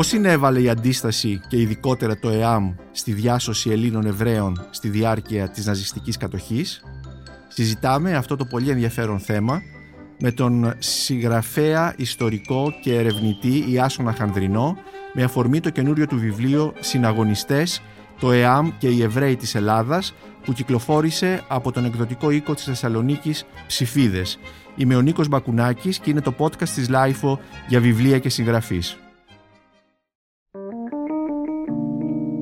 Πώς συνέβαλε η αντίσταση και ειδικότερα το ΕΑΜ στη διάσωση Ελλήνων Εβραίων στη διάρκεια της ναζιστικής κατοχής; Συζητάμε αυτό το πολύ ενδιαφέρον θέμα με τον συγγραφέα, ιστορικό και ερευνητή Ιάσονα Χανδρινό με αφορμή το καινούριο του βιβλίο «Συναγωνιστές, το ΕΑΜ και οι Εβραίοι της Ελλάδας» που κυκλοφόρησε από τον εκδοτικό οίκο της Θεσσαλονίκης «Ψηφίδες». Είμαι ο Νίκος Μπακουνάκης και είναι το podcast της LiFO για βιβλία και συγγραφείς.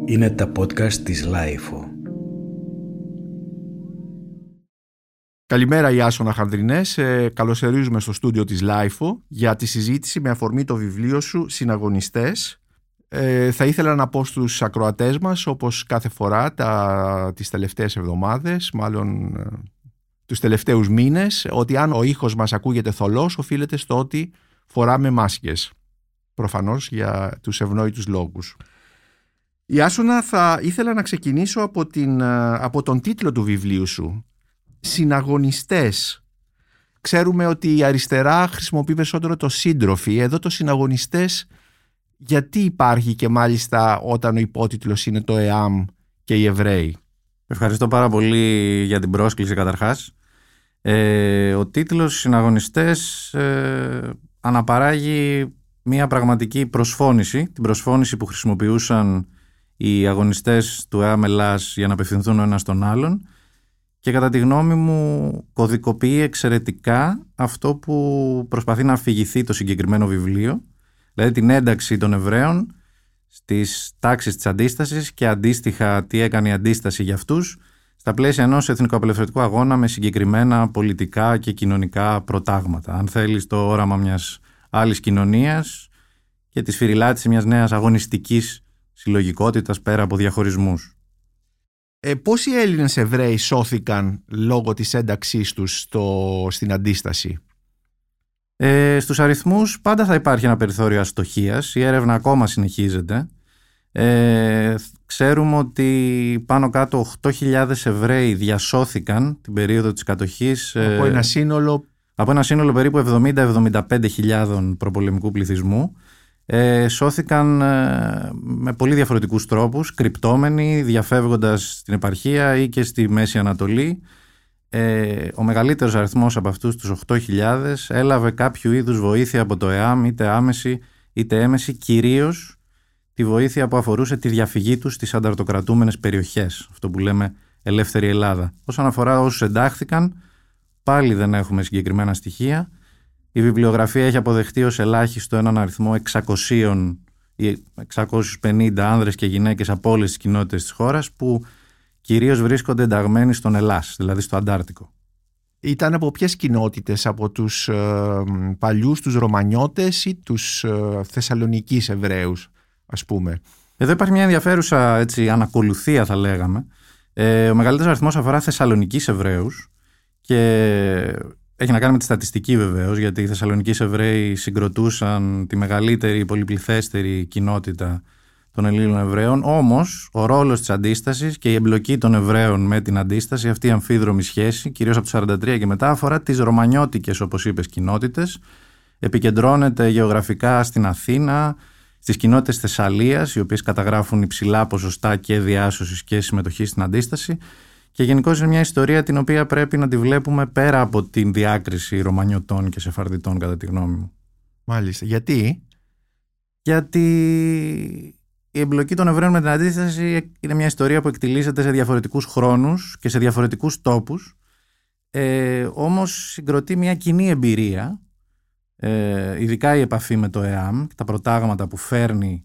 Είναι τα podcast της LiFO. Καλημέρα Ιάσονα Χανδρινέ, ε, καλωσορίζουμε στο στούντιο της LiFO για τη συζήτηση με αφορμή το βιβλίο σου «Συναγωνιστές». Ε, θα ήθελα να πω στους ακροατές μας, όπως κάθε φορά τα, τις τελευταίες εβδομάδες, μάλλον ε, τους τελευταίους μήνες, ότι αν ο ήχος μας ακούγεται θολός, οφείλεται στο ότι φοράμε μάσκες. Προφανώς για τους ευνόητους λόγους. Ιάσονα, θα ήθελα να ξεκινήσω από, την, ε, από τον τίτλο του βιβλίου σου συναγωνιστές. Ξέρουμε ότι η αριστερά χρησιμοποιεί περισσότερο το σύντροφοι. Εδώ το συναγωνιστές γιατί υπάρχει και μάλιστα όταν ο υπότιτλος είναι το ΕΑΜ και οι Εβραίοι; Ευχαριστώ πάρα πολύ για την πρόσκληση καταρχάς. Ε, ο τίτλος «Συναγωνιστές» ε, αναπαράγει μια πραγματική προσφώνηση, την προσφώνηση που χρησιμοποιούσαν οι αγωνιστές του ΕΑΜ Ελλάς για να απευθυνθούν ο ένας στον άλλον και κατά τη γνώμη μου κωδικοποιεί εξαιρετικά αυτό που προσπαθεί να αφηγηθεί το συγκεκριμένο βιβλίο, δηλαδή την ένταξη των Εβραίων στις τάξεις της αντίστασης και αντίστοιχα τι έκανε η αντίσταση για αυτούς στα πλαίσια ενός εθνικοαπελευθερωτικού αγώνα με συγκεκριμένα πολιτικά και κοινωνικά προτάγματα. Αν θέλεις το όραμα μιας άλλης κοινωνίας και της σφυριλάτηση μιας νέας αγωνιστικής συλλογικότητας πέρα από διαχωρισμούς. Ε, πόσοι Έλληνες Εβραίοι σώθηκαν λόγω της ένταξής τους στο, στην αντίσταση; Ε, στους αριθμούς πάντα θα υπάρχει ένα περιθώριο αστοχίας. Η έρευνα ακόμα συνεχίζεται. Ε, ξέρουμε ότι πάνω κάτω 8.000 Εβραίοι διασώθηκαν την περίοδο της κατοχής. Ε, από ένα σύνολο... Από ένα σύνολο περίπου 70-75 προπολεμικού πληθυσμού ε, σώθηκαν ε, με πολύ διαφορετικούς τρόπους, κρυπτόμενοι, διαφεύγοντας στην επαρχία ή και στη Μέση Ανατολή. Ε, ο μεγαλύτερος αριθμός από αυτούς τους 8.000 έλαβε κάποιο είδους βοήθεια από το ΕΑΜ, είτε άμεση είτε έμεση, κυρίως τη βοήθεια που αφορούσε τη διαφυγή τους στις ανταρτοκρατούμενες περιοχές, αυτό που λέμε ελεύθερη Ελλάδα. Όσον αφορά όσους εντάχθηκαν, πάλι δεν έχουμε συγκεκριμένα στοιχεία, η βιβλιογραφία έχει αποδεχτεί ως ελάχιστο έναν αριθμό 600 ή 650 άνδρες και γυναίκες από όλες τις κοινότητες της χώρας που κυρίως βρίσκονται ενταγμένοι στον Ελλάς, δηλαδή στο Αντάρτικο. Ήταν από ποιες κοινότητες, από τους ε, παλιούς, τους Ρωμανιώτες ή τους ε, Θεσσαλονικείς Εβραίους, ας πούμε; Εδώ υπάρχει μια ενδιαφέρουσα έτσι, ανακολουθία θα λέγαμε. Ε, ο μεγαλύτερος αριθμός αφορά Θεσσαλονικείς Εβραίους και έχει να κάνει με τη στατιστική βεβαίως, γιατί οι Θεσσαλονικοί Εβραίοι συγκροτούσαν τη μεγαλύτερη, πολυπληθέστερη κοινότητα των Ελλήνων Εβραίων. Όμως, ο ρόλος της αντίστασης και η εμπλοκή των Εβραίων με την αντίσταση, αυτή η αμφίδρομη σχέση, κυρίως από το 1943 και μετά, αφορά τις ρωμανιώτικες, όπως είπες, κοινότητες. Επικεντρώνεται γεωγραφικά στην Αθήνα, στις κοινότητες Θεσσαλίας, οι οποίες καταγράφουν υψηλά ποσοστά και διάσωσης και συμμετοχή στην αντίσταση και γενικώς είναι μια ιστορία την οποία πρέπει να τη βλέπουμε πέρα από την διάκριση Ρωμανιωτών και Σεφαρδιτών, κατά τη γνώμη μου. Μάλιστα. Γιατί; Γιατί η εμπλοκή των Εβραίων με την αντίσταση είναι μια ιστορία που εκτιλήσεται σε διαφορετικούς χρόνους και σε διαφορετικούς τόπους ε, όμως συγκροτεί μια κοινή εμπειρία ε, ειδικά η επαφή με το ΕΑΜ τα προτάγματα που φέρνει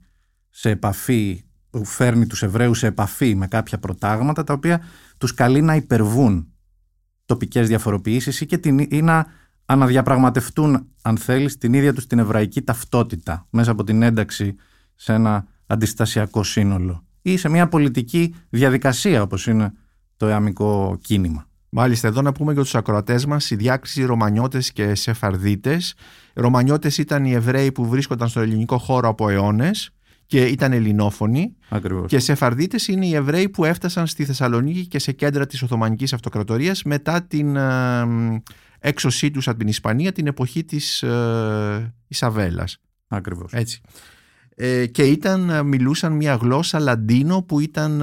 σε επαφή που φέρνει τους Εβραίους σε επαφή με κάποια προτάγματα τα οποία τους καλεί να υπερβούν τοπικές διαφοροποιήσεις ή, και την, ή να αναδιαπραγματευτούν αν θέλεις την ίδια τους την εβραϊκή ταυτότητα μέσα από την ένταξη σε ένα αντιστασιακό σύνολο ή σε μια πολιτική διαδικασία όπως είναι το εαμικό κίνημα. Μάλιστα, εδώ να πούμε για τους ακροατές μας η διάκριση Ρωμανιώτες και Σεφαρδίτες. Ρωμανιώτες ήταν οι Εβραίοι που βρίσκονταν στο ελληνικό χώρο από αιώνες και ήταν ελληνόφωνοι. Ακριβώς. Και Σεφαρδίτες είναι οι Εβραίοι που έφτασαν στη Θεσσαλονίκη και σε κέντρα της Οθωμανικής Αυτοκρατορίας μετά την ε, έξωσή τους από την Ισπανία την εποχή της ε, Ισαβέλας. Ακριβώς. Έτσι. ε, και ήταν, μιλούσαν μια γλώσσα λαντίνο που ήταν,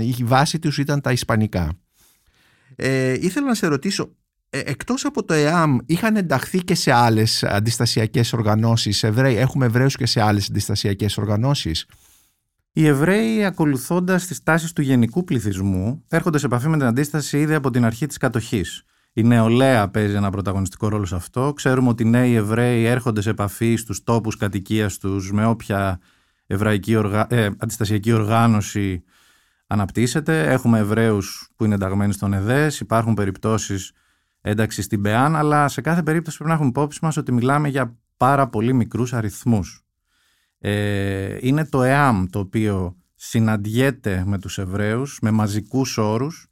η βάση τους ήταν τα ισπανικά. Ε, ήθελα να σε ρωτήσω, ε, εκτός από το ΕΑΜ είχαν ενταχθεί και σε άλλες αντιστασιακές οργανώσεις; Εβραίοι, έχουμε Εβραίους και σε άλλες αντιστασιακές οργανώσεις; Οι Εβραίοι, ακολουθώντας τις τάσεις του γενικού πληθυσμού, έρχονται σε επαφή με την αντίσταση ήδη από την αρχή της κατοχής. Η νεολαία παίζει ένα πρωταγωνιστικό ρόλο σε αυτό. Ξέρουμε ότι οι νέοι Εβραίοι έρχονται σε επαφή στους τόπους κατοικίας τους με όποια εβραϊκή οργα... ε, αντιστασιακή οργάνωση αναπτύσσεται. Έχουμε Εβραίους που είναι ενταγμένοι στον ΕΔΕΣ, υπάρχουν περιπτώσεις ένταξη στην ΠΕΑΝ, αλλά σε κάθε περίπτωση πρέπει να έχουμε υπόψη μας ότι μιλάμε για πάρα πολύ μικρούς αριθμούς. Ε, είναι το ΕΑΜ το οποίο συναντιέται με τους Εβραίους με μαζικούς όρους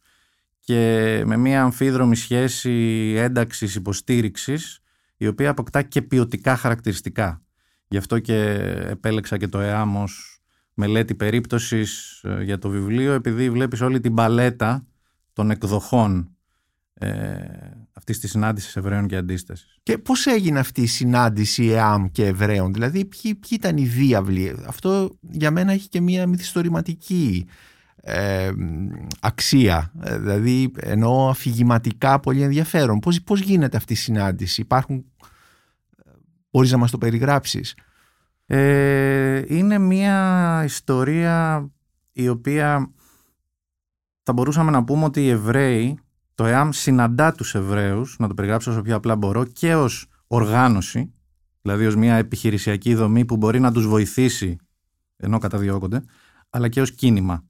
και με μια αμφίδρομη σχέση ένταξης υποστήριξης η οποία αποκτά και ποιοτικά χαρακτηριστικά. Γι' αυτό και επέλεξα και το ΕΑΜ ως μελέτη περίπτωσης ε, για το βιβλίο επειδή βλέπεις όλη την παλέτα των εκδοχών ε, αυτής της συνάντησης Εβραίων και αντίστασης. Και πώς έγινε αυτή η συνάντηση ΕΑΜ και Εβραίων, δηλαδή ποιοι, ποιοι ήταν οι διάβλοι; Αυτό για μένα έχει και μια μυθιστορηματική ε, αξία. Ε, δηλαδή εννοώ αφηγηματικά πολύ ενδιαφέρον. Πώς, πώς γίνεται αυτή η συνάντηση, υπάρχουν. Μπορείς να μας το περιγράψεις; Ε, είναι μια ιστορία η οποία θα μπορούσαμε να πούμε ότι οι Εβραίοι το ΕΑΜ συναντά τους Εβραίους, να το περιγράψω όσο πιο απλά μπορώ, και ως οργάνωση, δηλαδή ως μια επιχειρησιακή δομή που μπορεί να τους βοηθήσει ενώ καταδιώκονται, αλλά και ως κίνημα.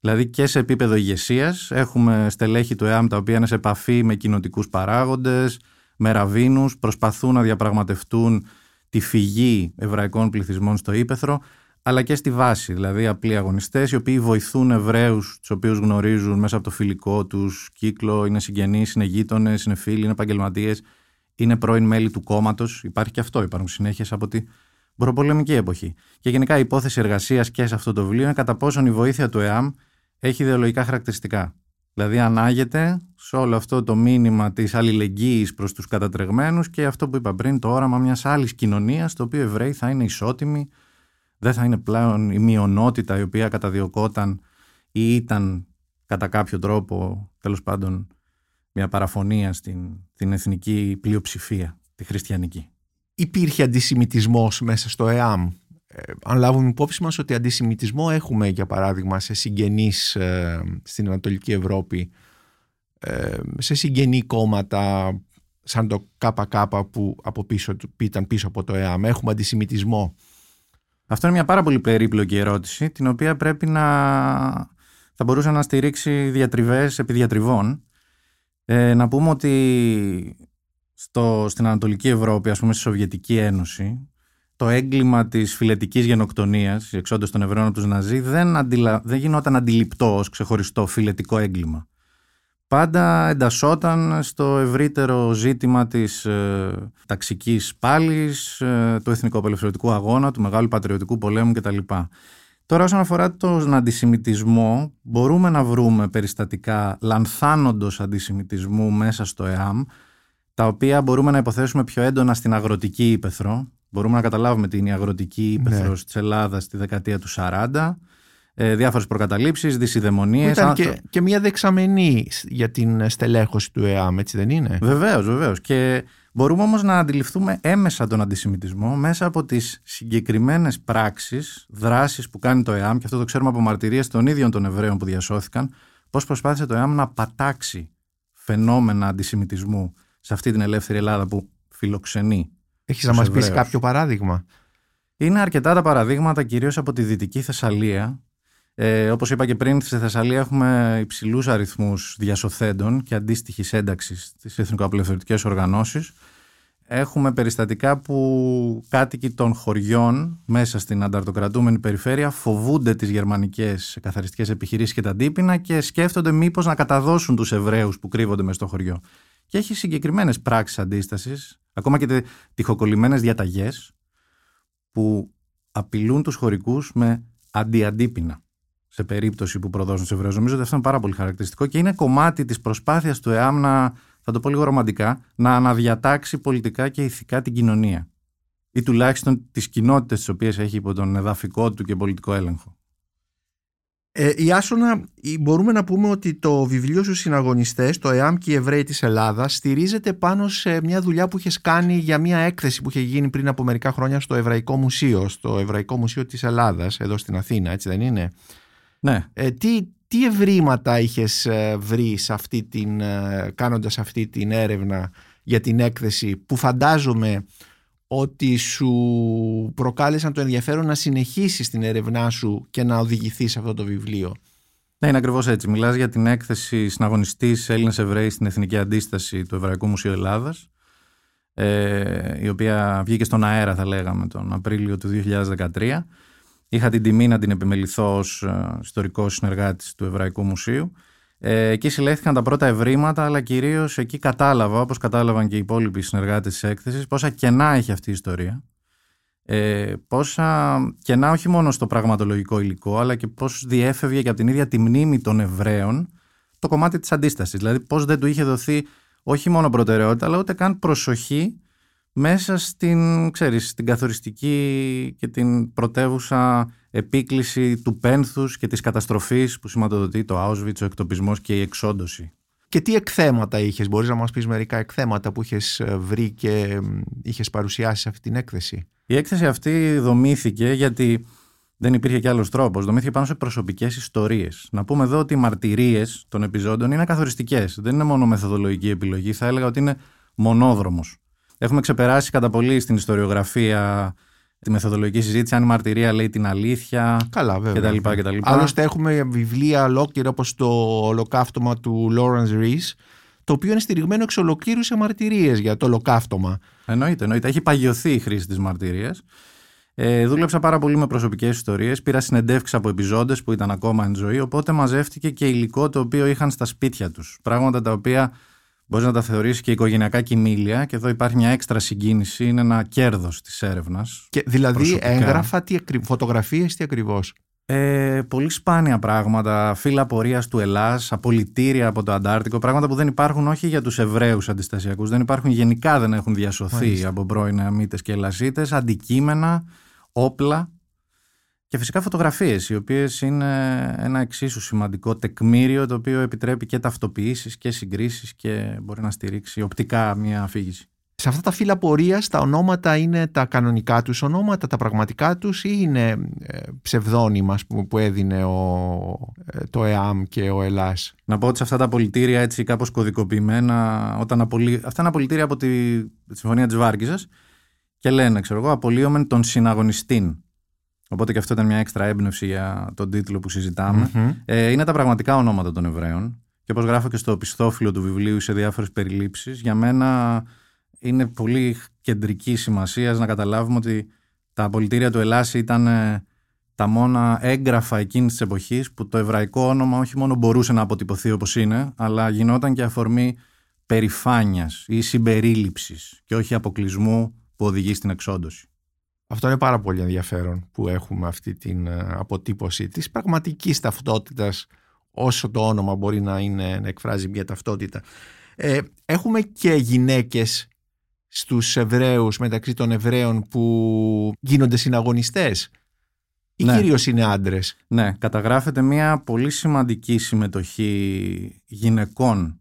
Δηλαδή και σε επίπεδο ηγεσίας έχουμε στελέχη του ΕΑΜ τα οποία είναι σε επαφή με κοινοτικούς παράγοντες, με ραβίνους, προσπαθούν να διαπραγματευτούν τη φυγή εβραϊκών πληθυσμών στο ύπεθρο αλλά και στη βάση, δηλαδή απλοί αγωνιστές, οι οποίοι βοηθούν Εβραίου, τους οποίους γνωρίζουν μέσα από το φιλικό τους κύκλο, είναι συγγενείς, είναι γείτονες, είναι φίλοι, είναι επαγγελματίες, είναι πρώην μέλη του κόμματος. Υπάρχει και αυτό, υπάρχουν συνέχειες από την προπολεμική εποχή. Και γενικά η υπόθεση εργασίας και σε αυτό το βιβλίο είναι κατά πόσον η βοήθεια του ΕΑΜ έχει ιδεολογικά χαρακτηριστικά. Δηλαδή ανάγεται σε όλο αυτό το μήνυμα της αλληλεγγύης προς τους κατατρεγμένους και αυτό που είπα πριν, το όραμα μιας άλλης κοινωνίας, το οποίο οι Εβραίοι θα είναι ισότιμοι, δεν θα είναι πλέον η μειονότητα η οποία καταδιωκόταν ή ήταν κατά κάποιο τρόπο τέλος πάντων μια παραφωνία στην, την εθνική πλειοψηφία, τη χριστιανική. Υπήρχε αντισημιτισμός μέσα στο ΕΑΜ. Ε, αν λάβουμε υπόψη μας ότι αντισημιτισμό έχουμε για παράδειγμα σε συγγενείς ε, στην Ανατολική Ευρώπη ε, σε συγγενή κόμματα σαν το ΚΚ που από πίσω, ήταν πίσω από το ΕΑΜ. Έχουμε αντισημιτισμό αυτό είναι μια πάρα πολύ περίπλοκη ερώτηση, την οποία πρέπει να θα μπορούσε να στηρίξει διατριβές επί διατριβών. Ε, να πούμε ότι στο, στην Ανατολική Ευρώπη, ας πούμε στη Σοβιετική Ένωση, το έγκλημα της φιλετικής γενοκτονίας, η εξόντωση των Εβραίων από τους Ναζί, δεν, αντιλα... δεν γινόταν αντιληπτό ως ξεχωριστό φιλετικό έγκλημα πάντα εντασσόταν στο ευρύτερο ζήτημα της ε, ταξικής πάλης, ε, του εθνικού απελευθερωτικού αγώνα, του μεγάλου πατριωτικού πολέμου κτλ. Τώρα όσον αφορά τον αντισημιτισμό, μπορούμε να βρούμε περιστατικά λανθάνοντος αντισημιτισμού μέσα στο ΕΑΜ, τα οποία μπορούμε να υποθέσουμε πιο έντονα στην αγροτική ύπεθρο. Μπορούμε να καταλάβουμε τι είναι η αγροτική ύπεθρο ναι. της Ελλάδας στη δεκαετία του 40 ε, διάφορες προκαταλήψεις, δυσιδαιμονίες. Ήταν και, και μια δεξαμενή για την στελέχωση του ΕΑΜ, έτσι δεν είναι; Βεβαίως, βεβαίως. Και μπορούμε όμως να αντιληφθούμε έμεσα τον αντισημιτισμό μέσα από τις συγκεκριμένες πράξεις, δράσεις που κάνει το ΕΑΜ και αυτό το ξέρουμε από μαρτυρίες των ίδιων των Εβραίων που διασώθηκαν, πώς προσπάθησε το ΕΑΜ να πατάξει φαινόμενα αντισημιτισμού σε αυτή την ελεύθερη Ελλάδα που φιλοξενεί. Έχεις να μας πεις κάποιο παράδειγμα; Είναι αρκετά τα παραδείγματα, κυρίως από τη Δυτική Θεσσαλία, ε, όπως είπα και πριν, στη Θεσσαλία έχουμε υψηλούς αριθμούς διασωθέντων και αντίστοιχης ένταξης στις εθνικοαπελευθερωτικές οργανώσεις. Έχουμε περιστατικά που κάτοικοι των χωριών μέσα στην ανταρτοκρατούμενη περιφέρεια φοβούνται τις γερμανικές καθαριστικές επιχειρήσεις και τα τύπηνα και σκέφτονται μήπως να καταδώσουν τους Εβραίους που κρύβονται μέσα στο χωριό. Και έχει συγκεκριμένες πράξεις αντίστασης, ακόμα και τυχοκολλημένες διαταγές που απειλούν τους χωρικούς με αντιαντίπεινα σε περίπτωση που προδώσουν του Εβραίους. Νομίζω ότι αυτό είναι πάρα πολύ χαρακτηριστικό και είναι κομμάτι της προσπάθειας του ΕΑΜ να, θα το πω λίγο ρομαντικά, να αναδιατάξει πολιτικά και ηθικά την κοινωνία. ή τουλάχιστον τις κοινότητες τις οποίες έχει υπό τον εδαφικό του και πολιτικό έλεγχο. Ε, η Άσονα, μπορούμε να πούμε ότι το βιβλίο σου συναγωνιστές, το ΕΑΜ και οι Εβραίοι της Ελλάδας, στηρίζεται πάνω σε μια δουλειά που είχες κάνει για μια έκθεση που είχε γίνει πριν από μερικά χρόνια στο Εβραϊκό Μουσείο, στο Εβραϊκό Μουσείο της Ελλάδας, εδώ στην Αθήνα, έτσι δεν είναι; Ναι. Ε, τι, τι ευρήματα είχες ε, βρει σε αυτή την, ε, κάνοντας αυτή την έρευνα για την έκθεση που φαντάζομαι ότι σου προκάλεσαν το ενδιαφέρον να συνεχίσεις την έρευνά σου και να οδηγηθείς σε αυτό το βιβλίο; Ναι, είναι ακριβώς έτσι. Μιλάς για την έκθεση συναγωνιστής Έλληνες Εβραίοι στην Εθνική Αντίσταση του Εβραϊκού Μουσείου Ελλάδας, ε, η οποία βγήκε στον αέρα, θα λέγαμε, τον Απρίλιο του 2013. Είχα την τιμή να την επιμεληθώ ως ε, ιστορικός συνεργάτης του Εβραϊκού Μουσείου. Ε, εκεί συλλέχθηκαν τα πρώτα ευρήματα, αλλά κυρίως εκεί κατάλαβα, όπως κατάλαβαν και οι υπόλοιποι συνεργάτες της έκθεσης, πόσα κενά έχει αυτή η ιστορία. Ε, πόσα κενά όχι μόνο στο πραγματολογικό υλικό, αλλά και πώς διέφευγε και από την ίδια τη μνήμη των Εβραίων το κομμάτι της αντίστασης. Δηλαδή, πώς δεν του είχε δοθεί όχι μόνο προτεραιότητα, αλλά ούτε καν προσοχή μέσα στην, ξέρεις, στην καθοριστική και την πρωτεύουσα επίκληση του πένθους και της καταστροφής που σηματοδοτεί το Auschwitz, ο εκτοπισμός και η εξόντωση. Και τι εκθέματα είχες, μπορείς να μας πεις μερικά εκθέματα που είχες ε, βρει και είχες παρουσιάσει σε αυτή την έκθεση; Η έκθεση αυτή δομήθηκε γιατί δεν υπήρχε κι άλλος τρόπος. Δομήθηκε πάνω σε προσωπικές ιστορίες. Να πούμε εδώ ότι οι μαρτυρίες των επιζώντων είναι καθοριστικές. Δεν είναι μόνο μεθοδολογική επιλογή, θα έλεγα ότι είναι μονόδρομος. Έχουμε ξεπεράσει κατά πολύ στην ιστοριογραφία τη μεθοδολογική συζήτηση, αν η μαρτυρία λέει την αλήθεια Καλά, βέβαια. κτλ. κτλ. Άλλωστε έχουμε βιβλία ολόκληρα όπως το ολοκαύτωμα του Lawrence Rees το οποίο είναι στηριγμένο εξ ολοκλήρου σε μαρτυρίες για το ολοκαύτωμα. Εννοείται, εννοείται. Έχει παγιωθεί η χρήση της μαρτυρίας. Ε, δούλεψα πάρα πολύ με προσωπικές ιστορίες, πήρα συνεντεύξεις από επιζώντες που ήταν ακόμα εν ζωή, οπότε μαζεύτηκε και υλικό το οποίο είχαν στα σπίτια τους. Πράγματα τα οποία Μπορείς να τα θεωρήσει και οικογενειακά κοιμήλια και εδώ υπάρχει μια έξτρα συγκίνηση, είναι ένα κέρδος της έρευνας. Δηλαδή προσωπικά. έγγραφα, τι, φωτογραφίες, τι ακριβώς; Ε, πολύ σπάνια πράγματα, φύλλα πορείας του Ελλάς, απολυτήρια από το Αντάρτικο, πράγματα που δεν υπάρχουν όχι για τους Εβραίους αντιστασιακούς, δεν υπάρχουν γενικά, δεν έχουν διασωθεί Μάλιστα. από πρώην Αμίτε και Ελλασίτες, αντικείμενα, όπλα και φυσικά φωτογραφίες, οι οποίες είναι ένα εξίσου σημαντικό τεκμήριο το οποίο επιτρέπει και ταυτοποιήσεις και συγκρίσεις και μπορεί να στηρίξει οπτικά μια αφήγηση. Σε αυτά τα φύλλα πορείας τα ονόματα είναι τα κανονικά τους ονόματα, τα πραγματικά τους ή είναι ε, ψευδόνυμα που έδινε ο, ε, το ΕΑΜ και ο Ελλάς. Να πω ότι σε αυτά τα πολιτήρια έτσι κάπως κωδικοποιημένα, όταν απολύ... αυτά είναι απολυτήρια από τη, τη Συμφωνία της Βάρκηζας και λένε, ξέρω εγώ, απολύομεν τον συναγωνιστήν. Οπότε και αυτό ήταν μια έξτρα έμπνευση για τον τίτλο που συζηταμε Ε, είναι τα πραγματικά ονόματα των Εβραίων. Και όπως γράφω και στο πιστόφυλλο του βιβλίου σε διάφορες περιλήψεις, για μένα είναι πολύ κεντρική σημασία να καταλάβουμε ότι τα απολυτήρια του Ελλάση ήταν ε, τα μόνα έγγραφα εκείνης της εποχής που το εβραϊκό όνομα όχι μόνο μπορούσε να αποτυπωθεί όπως είναι, αλλά γινόταν και αφορμή περηφάνειας ή συμπερίληψης και όχι αποκλεισμού που οδηγεί στην εξόντωση. Αυτό είναι πάρα πολύ ενδιαφέρον που έχουμε αυτή την ε, αποτύπωση της πραγματικής ταυτότητας όσο το όνομα μπορεί να, είναι, να εκφράζει μια ταυτότητα. Ε, έχουμε και γυναίκες στους Εβραίους μεταξύ των Εβραίων που γίνονται συναγωνιστές ή ναι. κυρίως είναι άντρες; Ναι, καταγράφεται μια πολύ σημαντική συμμετοχή γυναικών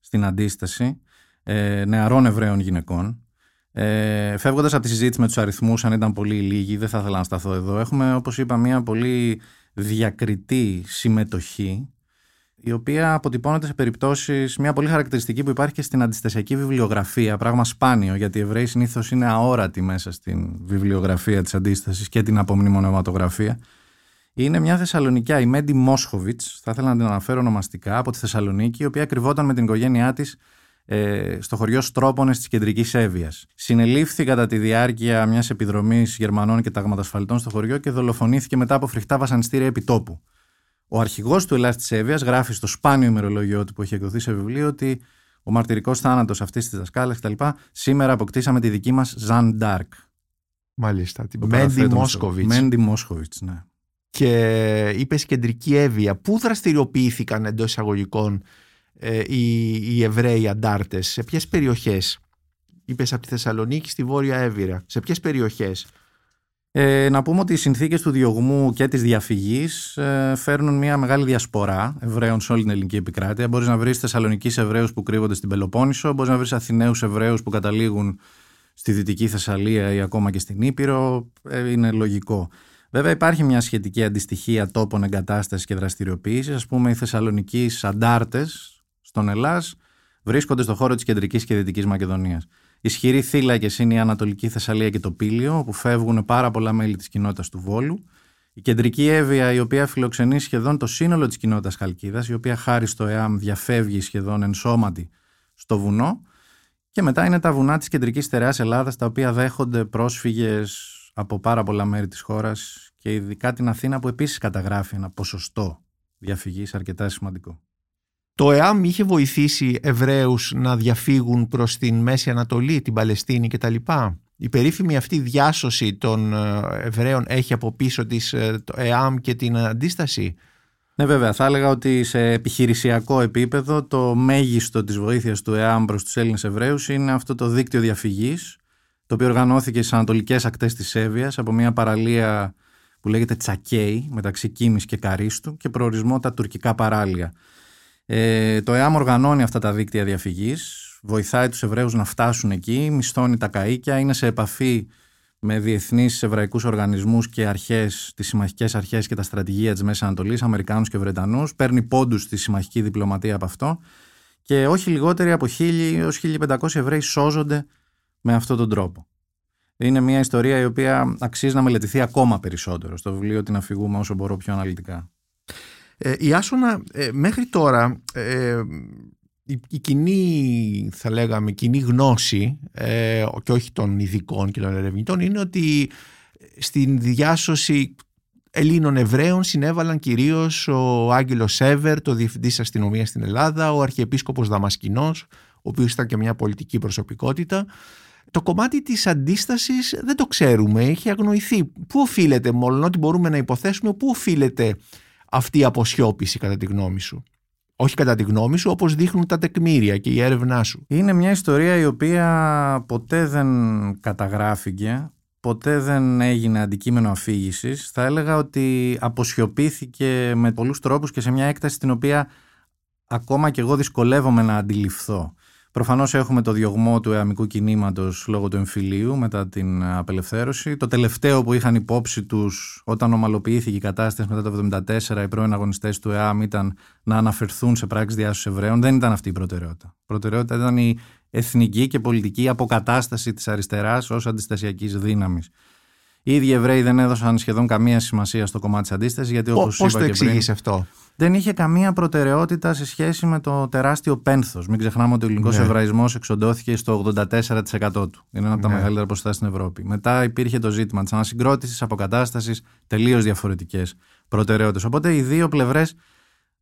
στην αντίσταση, ε, νεαρών Εβραίων γυναικών ε, Φεύγοντας από τη συζήτηση με τους αριθμούς, αν ήταν πολύ λίγοι, δεν θα ήθελα να σταθώ εδώ. Έχουμε, όπως είπα, μια πολύ διακριτή συμμετοχή, η οποία αποτυπώνεται σε περιπτώσεις, μια πολύ χαρακτηριστική που υπάρχει και στην αντιστασιακή βιβλιογραφία. Πράγμα σπάνιο, γιατί οι Εβραίοι συνήθως είναι αόρατοι μέσα στην βιβλιογραφία της αντίστασης και την απομνημονευματογραφία. Είναι μια Θεσσαλονικιά, η Μέντι Μόσχοβιτς, θα ήθελα να την αναφέρω ονομαστικά, από τη Θεσσαλονίκη, η οποία κρυβόταν με την οικογένειά της ε, στο χωριό Στρόπονες της Κεντρικής Εύβοιας. Συνελήφθη κατά τη διάρκεια μιας επιδρομής Γερμανών και ταγματασφαλιτών στο χωριό και δολοφονήθηκε μετά από φρικτά βασανιστήρια επιτόπου. Ο αρχηγός του Ελλάς της Εύβοιας γράφει στο σπάνιο ημερολόγιο του που έχει εκδοθεί σε βιβλίο ότι ο μαρτυρικός θάνατος αυτής της δασκάλας κτλ. Σήμερα αποκτήσαμε τη δική μας Ζαν Ντάρκ. Μάλιστα, την Μέντι Μόσκοβιτς. Μέντι Μόσκοβιτς, ναι. Και είπες κεντρική Εύβοια. Πού δραστηριοποιήθηκαν εντός εισαγωγικών ε, οι, οι Εβραίοι αντάρτες, σε ποιες περιοχές; Είπες από τη Θεσσαλονίκη στη Βόρεια Εύβοια. Σε ποιες περιοχές; Ε, να πούμε ότι οι συνθήκες του διωγμού και της διαφυγής ε, φέρνουν μια μεγάλη διασπορά Εβραίων σε όλη την ελληνική επικράτεια. Μπορείς να βρεις Θεσσαλονίκη Εβραίους που κρύβονται στην Πελοπόννησο, μπορείς να βρεις Αθηναίους Εβραίους που καταλήγουν στη Δυτική Θεσσαλία ή ακόμα και στην Ήπειρο. Ε, είναι λογικό. Βέβαια, υπάρχει μια σχετική αντιστοιχία τόπων εγκατάστασης και δραστηριοποίησης. Α πούμε, οι Θεσσαλονικοί αντάρτες στον Ελλάς βρίσκονται στον χώρο της κεντρικής και δυτικής Μακεδονίας. Ισχυροί θύλακες είναι η Ανατολική Θεσσαλία και το Πήλιο, όπου φεύγουν πάρα πολλά μέλη της κοινότητας του Βόλου. Η κεντρική Εύβοια, η οποία φιλοξενεί σχεδόν το σύνολο της κοινότητας Χαλκίδας, η οποία χάρη στο ΕΑΜ διαφεύγει σχεδόν ενσώματη στο βουνό. Και μετά είναι τα βουνά της κεντρικής στερεάς Ελλάδας, τα οποία δέχονται πρόσφυγες από πάρα πολλά μέρη της χώρας και ειδικά την Αθήνα, που επίσης καταγράφει ένα ποσοστό διαφυγής αρκετά σημαντικό. Το ΕΑΜ είχε βοηθήσει Εβραίους να διαφύγουν προς την Μέση Ανατολή, την Παλαιστίνη κτλ. Η περίφημη αυτή διάσωση των ε, Εβραίων έχει από πίσω της ε, το ΕΑΜ και την αντίσταση; Ναι βέβαια, θα έλεγα ότι σε επιχειρησιακό επίπεδο το μέγιστο της βοήθειας του ΕΑΜ προς τους Έλληνες Εβραίους είναι αυτό το δίκτυο διαφυγής το οποίο οργανώθηκε στις ανατολικές ακτές της Σέβιας από μια παραλία που λέγεται Τσακέι μεταξύ Κίμης και Καρίστου και προορισμό τα τουρκικά παράλια. Ε, το ΕΑΜ οργανώνει αυτά τα δίκτυα διαφυγής, βοηθάει τους Εβραίους να φτάσουν εκεί, μισθώνει τα καΐκια, είναι σε επαφή με διεθνείς εβραϊκούς οργανισμούς και αρχές, τις συμμαχικές αρχές και τα στρατηγία της Μέσης Ανατολής, Αμερικάνους και Βρετανούς, παίρνει πόντους στη συμμαχική διπλωματία από αυτό και όχι λιγότεροι από 1.000 έως 1.500 Εβραίοι σώζονται με αυτόν τον τρόπο. Είναι μια ιστορία η οποία αξίζει να μελετηθεί ακόμα περισσότερο στο βιβλίο «Την αφηγούμε όσο μπορώ πιο αναλυτικά». Ε, η Άσονα ε, μέχρι τώρα ε, η, η, κοινή θα λέγαμε κοινή γνώση ε, και όχι των ειδικών και των ερευνητών είναι ότι στην διάσωση Ελλήνων Εβραίων συνέβαλαν κυρίως ο Άγγελος Σέβερ, το Διευθυντής Αστυνομίας στην Ελλάδα, ο Αρχιεπίσκοπος Δαμασκηνός, ο οποίος ήταν και μια πολιτική προσωπικότητα. Το κομμάτι της αντίστασης δεν το ξέρουμε, έχει αγνοηθεί. Πού οφείλεται, μόλον ότι μπορούμε να υποθέσουμε, πού οφείλεται αυτή η αποσιώπηση κατά τη γνώμη σου. Όχι κατά τη γνώμη σου, όπως δείχνουν τα τεκμήρια και η έρευνά σου. Είναι μια ιστορία η οποία ποτέ δεν καταγράφηκε, ποτέ δεν έγινε αντικείμενο αφήγησης. Θα έλεγα ότι αποσιωπήθηκε με πολλούς τρόπους και σε μια έκταση την οποία ακόμα και εγώ δυσκολεύομαι να αντιληφθώ. Προφανώς έχουμε το διωγμό του εαμικού κινήματος λόγω του εμφυλίου μετά την απελευθέρωση. Το τελευταίο που είχαν υπόψη τους όταν ομαλοποιήθηκε η κατάσταση μετά το 1974, οι πρώην αγωνιστές του ΕΑΜ ήταν να αναφερθούν σε πράξεις διάσωσης Εβραίων. Δεν ήταν αυτή η προτεραιότητα. Η προτεραιότητα ήταν η εθνική και πολιτική αποκατάσταση της αριστεράς ως αντιστασιακής δύναμης. Οι ίδιοι Εβραίοι δεν έδωσαν σχεδόν καμία σημασία στο κομμάτι της αντίστασης, γιατί όπως είπα. Πώ το εξηγεί αυτό; Δεν είχε καμία προτεραιότητα σε σχέση με το τεράστιο πένθος. Μην ξεχνάμε ότι ο ελληνικός ναι. Εβραϊσμός εξοντώθηκε στο 84% του. Είναι ένα από τα ναι. μεγαλύτερα ποσοστά στην Ευρώπη. Μετά υπήρχε το ζήτημα της ανασυγκρότησης, αποκατάστασης, τελείως διαφορετικές προτεραιότητες. Οπότε οι δύο πλευρές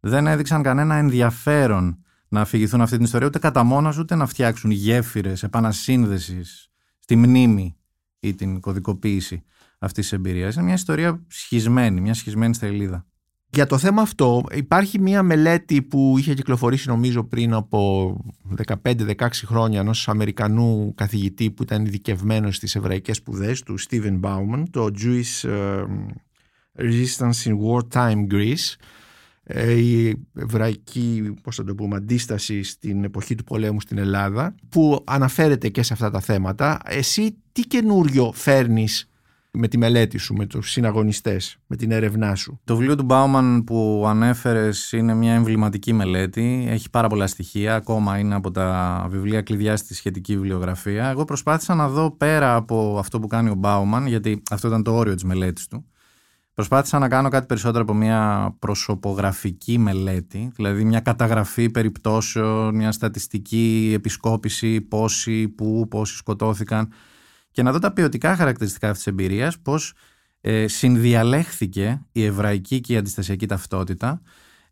δεν έδειξαν κανένα ενδιαφέρον να αφηγηθούν αυτή την ιστορία, ούτε κατά μόνα ούτε να φτιάξουν γέφυρες επανασύνδεσης στη μνήμη ή την κωδικοποίηση αυτής της εμπειρίας. Είναι μια ιστορία σχισμένη, μια σχισμένη στρελίδα. Για το θέμα αυτό υπάρχει μια μελέτη που είχε κυκλοφορήσει νομίζω πριν από 15-16 χρόνια ενός Αμερικανού καθηγητή που ήταν ειδικευμένος στις εβραϊκές σπουδές του Steven Bauman το Jewish ε, Resistance in Wartime Greece ε, η εβραϊκή πώς θα το πούμε, αντίσταση στην εποχή του πολέμου στην Ελλάδα που αναφέρεται και σε αυτά τα θέματα. Εσύ τι καινούριο φέρνεις με τη μελέτη σου, με τους συναγωνιστές, με την έρευνά σου. Το βιβλίο του Μπάουμαν που ανέφερες είναι μια εμβληματική μελέτη, έχει πάρα πολλά στοιχεία, ακόμα είναι από τα βιβλία κλειδιά στη σχετική βιβλιογραφία. Εγώ προσπάθησα να δω πέρα από αυτό που κάνει ο Μπάουμαν, γιατί αυτό ήταν το όριο της μελέτης του, Προσπάθησα να κάνω κάτι περισσότερο από μια προσωπογραφική μελέτη, δηλαδή μια καταγραφή περιπτώσεων, μια στατιστική επισκόπηση, πόσοι, πού, πόσοι σκοτώθηκαν και να δω τα ποιοτικά χαρακτηριστικά αυτής της εμπειρίας, πώς ε, συνδιαλέχθηκε η εβραϊκή και η αντιστασιακή ταυτότητα,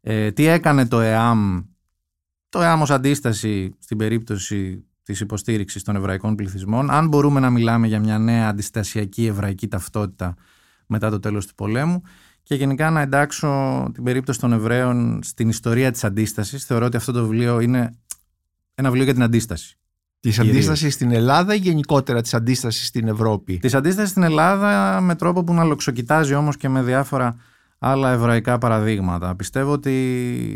ε, τι έκανε το ΕΑΜ, το ΕΑΜ ως αντίσταση στην περίπτωση της υποστήριξης των εβραϊκών πληθυσμών, αν μπορούμε να μιλάμε για μια νέα αντιστασιακή εβραϊκή ταυτότητα μετά το τέλος του πολέμου και γενικά να εντάξω την περίπτωση των Εβραίων στην ιστορία της αντίστασης. Θεωρώ ότι αυτό το βιβλίο είναι ένα βιβλίο για την αντίσταση. Της αντίστασης στην Ελλάδα ή γενικότερα της αντίστασης στην Ευρώπη; Της αντίστασης στην Ελλάδα με τρόπο που να λοξοκοιτάζει όμως και με διάφορα άλλα εβραϊκά παραδείγματα. Πιστεύω ότι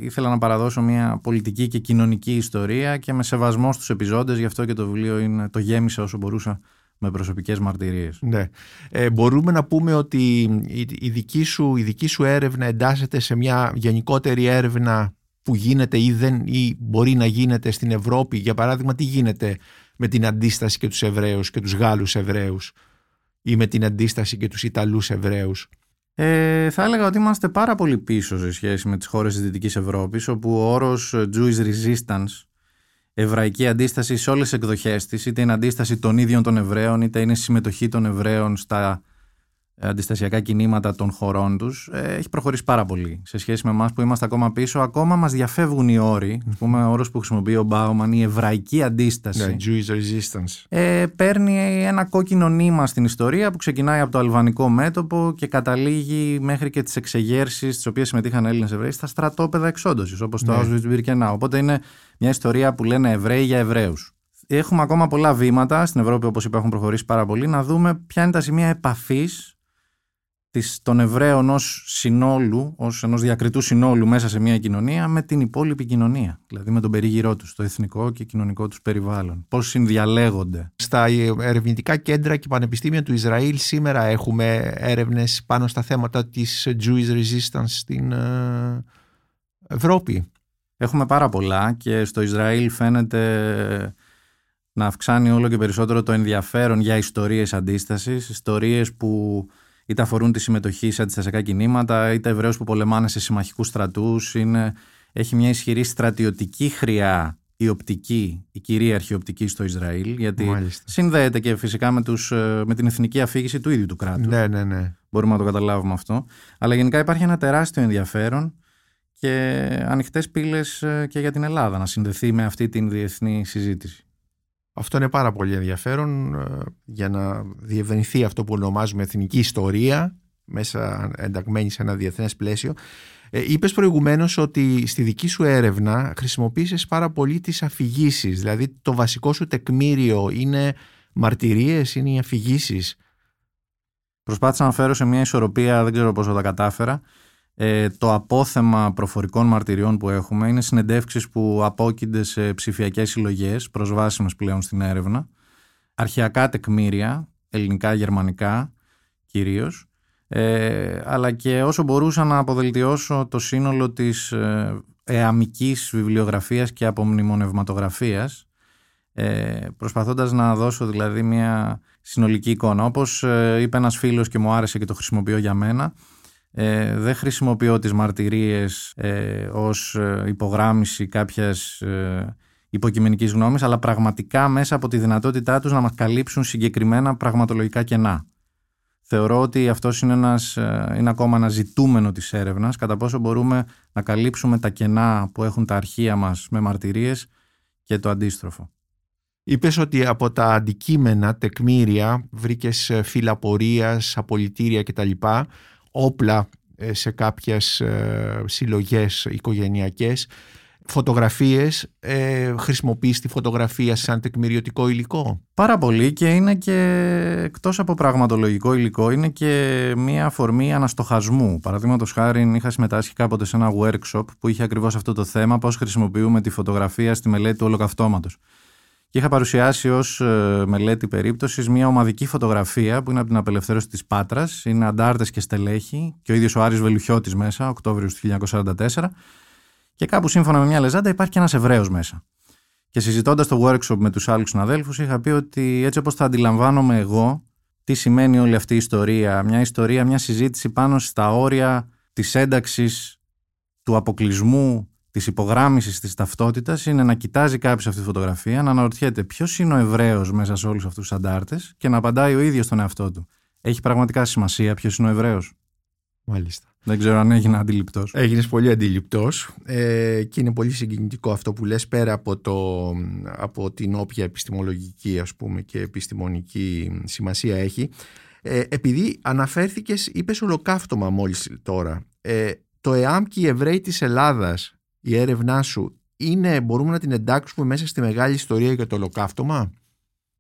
ήθελα να παραδώσω μια πολιτική και κοινωνική ιστορία και με σεβασμό στους επιζώντες, γι' αυτό και το βιβλίο είναι, το γέμισα όσο μπορούσα με προσωπικές μαρτυρίες. Ναι. Ε, μπορούμε να πούμε ότι η, δική σου, η δική σου έρευνα εντάσσεται σε μια γενικότερη έρευνα που γίνεται ή, δεν, ή μπορεί να γίνεται στην Ευρώπη. Για παράδειγμα, τι γίνεται με την αντίσταση και τους Εβραίους και τους Γάλλους Εβραίους ή με την αντίσταση και τους Ιταλούς Εβραίους; Ε, θα έλεγα ότι είμαστε πάρα πολύ πίσω σε σχέση με τις χώρες της Δυτικής Ευρώπης όπου ο όρος Jewish Resistance εβραϊκή αντίσταση σε όλες τις εκδοχές της είτε είναι αντίσταση των ίδιων των Εβραίων είτε είναι συμμετοχή των Εβραίων στα αντιστασιακά κινήματα των χωρών τους ε, έχει προχωρήσει πάρα πολύ σε σχέση με εμάς που είμαστε ακόμα πίσω. Ακόμα μας διαφεύγουν οι όροι. Α πούμε, ο όρος που χρησιμοποιεί ο Μπάουμαν, η εβραϊκή αντίσταση. Ναι, Jewish resistance. Ε, παίρνει ένα κόκκινο νήμα στην ιστορία που ξεκινάει από το αλβανικό μέτωπο και καταλήγει μέχρι και τις εξεγέρσεις τις οποίες συμμετείχαν Έλληνες Εβραίοι στα στρατόπεδα εξόντωσης, όπως το ναι. Auschwitz-Birkenau. Οπότε είναι μια ιστορία που λένε Εβραίοι για Εβραίους. Έχουμε ακόμα πολλά βήματα στην Ευρώπη, όπως είπα, έχουν προχωρήσει πάρα πολύ, να δούμε ποια είναι τα σημεία επαφής της, των Εβραίων ως συνόλου, ως ενός διακριτού συνόλου μέσα σε μια κοινωνία με την υπόλοιπη κοινωνία, δηλαδή με τον περίγυρό τους, το εθνικό και κοινωνικό τους περιβάλλον. Πώς συνδιαλέγονται. Στα ερευνητικά κέντρα και πανεπιστήμια του Ισραήλ σήμερα έχουμε έρευνες πάνω στα θέματα της Jewish Resistance στην ε, Ευρώπη. Έχουμε πάρα πολλά και στο Ισραήλ φαίνεται να αυξάνει όλο και περισσότερο το ενδιαφέρον για ιστορίες αντίστασης, ιστορίες που είτε αφορούν τη συμμετοχή σε αντιστασιακά κινήματα, είτε Εβραίου που πολεμάνε σε συμμαχικούς στρατούς. Έχει μια ισχυρή στρατιωτική χρειά η οπτική, η κυρίαρχη οπτική στο Ισραήλ, γιατί Μάλιστα. συνδέεται και φυσικά με, τους, ε, με την εθνική αφήγηση του ίδιου του κράτους. Ναι, ναι, ναι. Μπορούμε να το καταλάβουμε αυτό. Αλλά γενικά υπάρχει ένα τεράστιο ενδιαφέρον και ανοιχτές πύλες ε, και για την Ελλάδα να συνδεθεί με αυτή την διεθνή συζήτηση. Αυτό είναι πάρα πολύ ενδιαφέρον ε, για να διευρυνθεί αυτό που ονομάζουμε εθνική ιστορία μέσα ενταγμένη σε ένα διεθνές πλαίσιο. Ε, είπες προηγουμένως ότι στη δική σου έρευνα χρησιμοποίησες πάρα πολύ τις αφηγήσεις. δηλαδή το βασικό σου τεκμήριο είναι μαρτυρίες, είναι οι αφηγήσεις. Προσπάθησα να φέρω σε μια ισορροπία, δεν ξέρω πώς θα τα κατάφερα, ε, το απόθεμα προφορικών μαρτυριών που έχουμε είναι συνεντεύξεις που απόκεινται σε ψηφιακές συλλογές, προσβάσιμες πλέον στην έρευνα, αρχαιακά τεκμήρια, ελληνικά, γερμανικά κυρίως, ε, αλλά και όσο μπορούσα να αποδελτιώσω το σύνολο της ε, εαμικής βιβλιογραφίας και απομνημονευματογραφίας, ε, προσπαθώντας να δώσω δηλαδή μια συνολική εικόνα. Όπως ε, είπε ένας φίλος και μου άρεσε και το χρησιμοποιώ για μένα, ε, δεν χρησιμοποιώ τις μαρτυρίες ε, ως ε, υπογράμμιση κάποιας ε, υποκειμενικής γνώμης, αλλά πραγματικά μέσα από τη δυνατότητά τους να μας καλύψουν συγκεκριμένα πραγματολογικά κενά. Θεωρώ ότι αυτός είναι, ένας, ε, είναι ακόμα ένα ζητούμενο της έρευνας, κατά πόσο μπορούμε να καλύψουμε τα κενά που έχουν τα αρχεία μας με μαρτυρίες και το αντίστροφο. Είπες ότι από τα αντικείμενα, τεκμήρια, βρήκες φύλλα πορείας, απολυτήρια κτλ όπλα ε, σε κάποιες ε, συλλογές οικογενειακές φωτογραφίες, ε, χρησιμοποιείς τη φωτογραφία σαν τεκμηριωτικό υλικό; Πάρα πολύ και είναι και εκτός από πραγματολογικό υλικό είναι και μια αφορμή αναστοχασμού. Παραδείγματος χάρη είχα συμμετάσχει κάποτε σε ένα workshop που είχε ακριβώς αυτό το θέμα πώς χρησιμοποιούμε τη φωτογραφία στη μελέτη του ολοκαυτώματος. Και είχα παρουσιάσει ως ε, μελέτη περίπτωσης μια ομαδική φωτογραφία που είναι από την απελευθέρωση της Πάτρας. Είναι αντάρτες και στελέχη και ο ίδιος ο Άρης Βελουχιώτης μέσα, Οκτώβριος του 1944. Και κάπου σύμφωνα με μια λεζάντα υπάρχει και ένας Εβραίος μέσα. Και συζητώντας το workshop με τους άλλους συναδέλφους, είχα πει ότι έτσι όπως θα αντιλαμβάνομαι εγώ, τι σημαίνει όλη αυτή η ιστορία. Μια ιστορία, μια συζήτηση πάνω στα όρια της ένταξης, του αποκλεισμού, της υπογράμμισης της ταυτότητας είναι να κοιτάζει κάποιος αυτή τη φωτογραφία, να αναρωτιέται ποιος είναι ο Εβραίος μέσα σε όλους αυτούς τους αντάρτες και να απαντάει ο ίδιος στον εαυτό του. Έχει πραγματικά σημασία ποιος είναι ο Εβραίος; Μάλιστα. Δεν ξέρω αν έγινε αντιληπτός. Έγινες πολύ αντιληπτός ε, και είναι πολύ συγκινητικό αυτό που λες πέρα από, το, από την όποια επιστημολογική ας πούμε και επιστημονική σημασία έχει. Ε, επειδή αναφέρθηκες, είπες ολοκαύτωμα μόλις τώρα. Ε, το ΕΑΜ και οι Εβραίοι της Ελλάδας η έρευνά σου είναι, μπορούμε να την εντάξουμε μέσα στη μεγάλη ιστορία για το ολοκαύτωμα;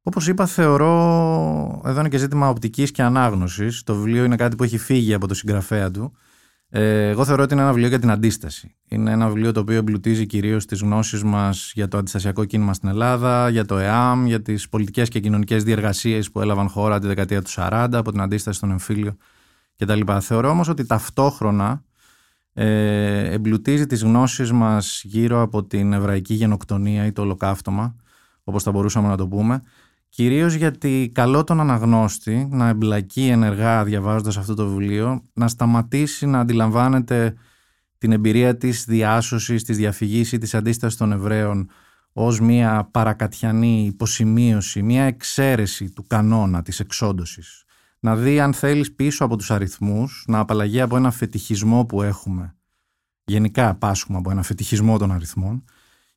Όπως είπα θεωρώ εδώ είναι και ζήτημα οπτικής και ανάγνωσης το βιβλίο είναι κάτι που έχει φύγει από το συγγραφέα του ε, εγώ θεωρώ ότι είναι ένα βιβλίο για την αντίσταση. Είναι ένα βιβλίο το οποίο εμπλουτίζει κυρίως τις γνώσεις μας για το αντιστασιακό κίνημα στην Ελλάδα, για το ΕΑΜ, για τις πολιτικές και κοινωνικές διεργασίες που έλαβαν χώρα τη δεκαετία του 40, από την αντίσταση στον εμφύλιο κτλ. Θεωρώ όμως ότι ταυτόχρονα ε, εμπλουτίζει τις γνώσεις μας γύρω από την εβραϊκή γενοκτονία ή το ολοκαύτωμα, όπως θα μπορούσαμε να το πούμε, Κυρίως γιατί καλό τον αναγνώστη να εμπλακεί ενεργά διαβάζοντας αυτό το βιβλίο, να σταματήσει να αντιλαμβάνεται την εμπειρία της διάσωσης, της διαφυγής ή της αντίστασης των Εβραίων ως μια παρακατιανή υποσημείωση, μια εξαίρεση του κανόνα της εξόντωσης. Να δει αν θέλεις πίσω από τους αριθμούς, να απαλλαγεί από ένα φετιχισμό που έχουμε. Γενικά πάσχουμε από ένα φετιχισμό των αριθμών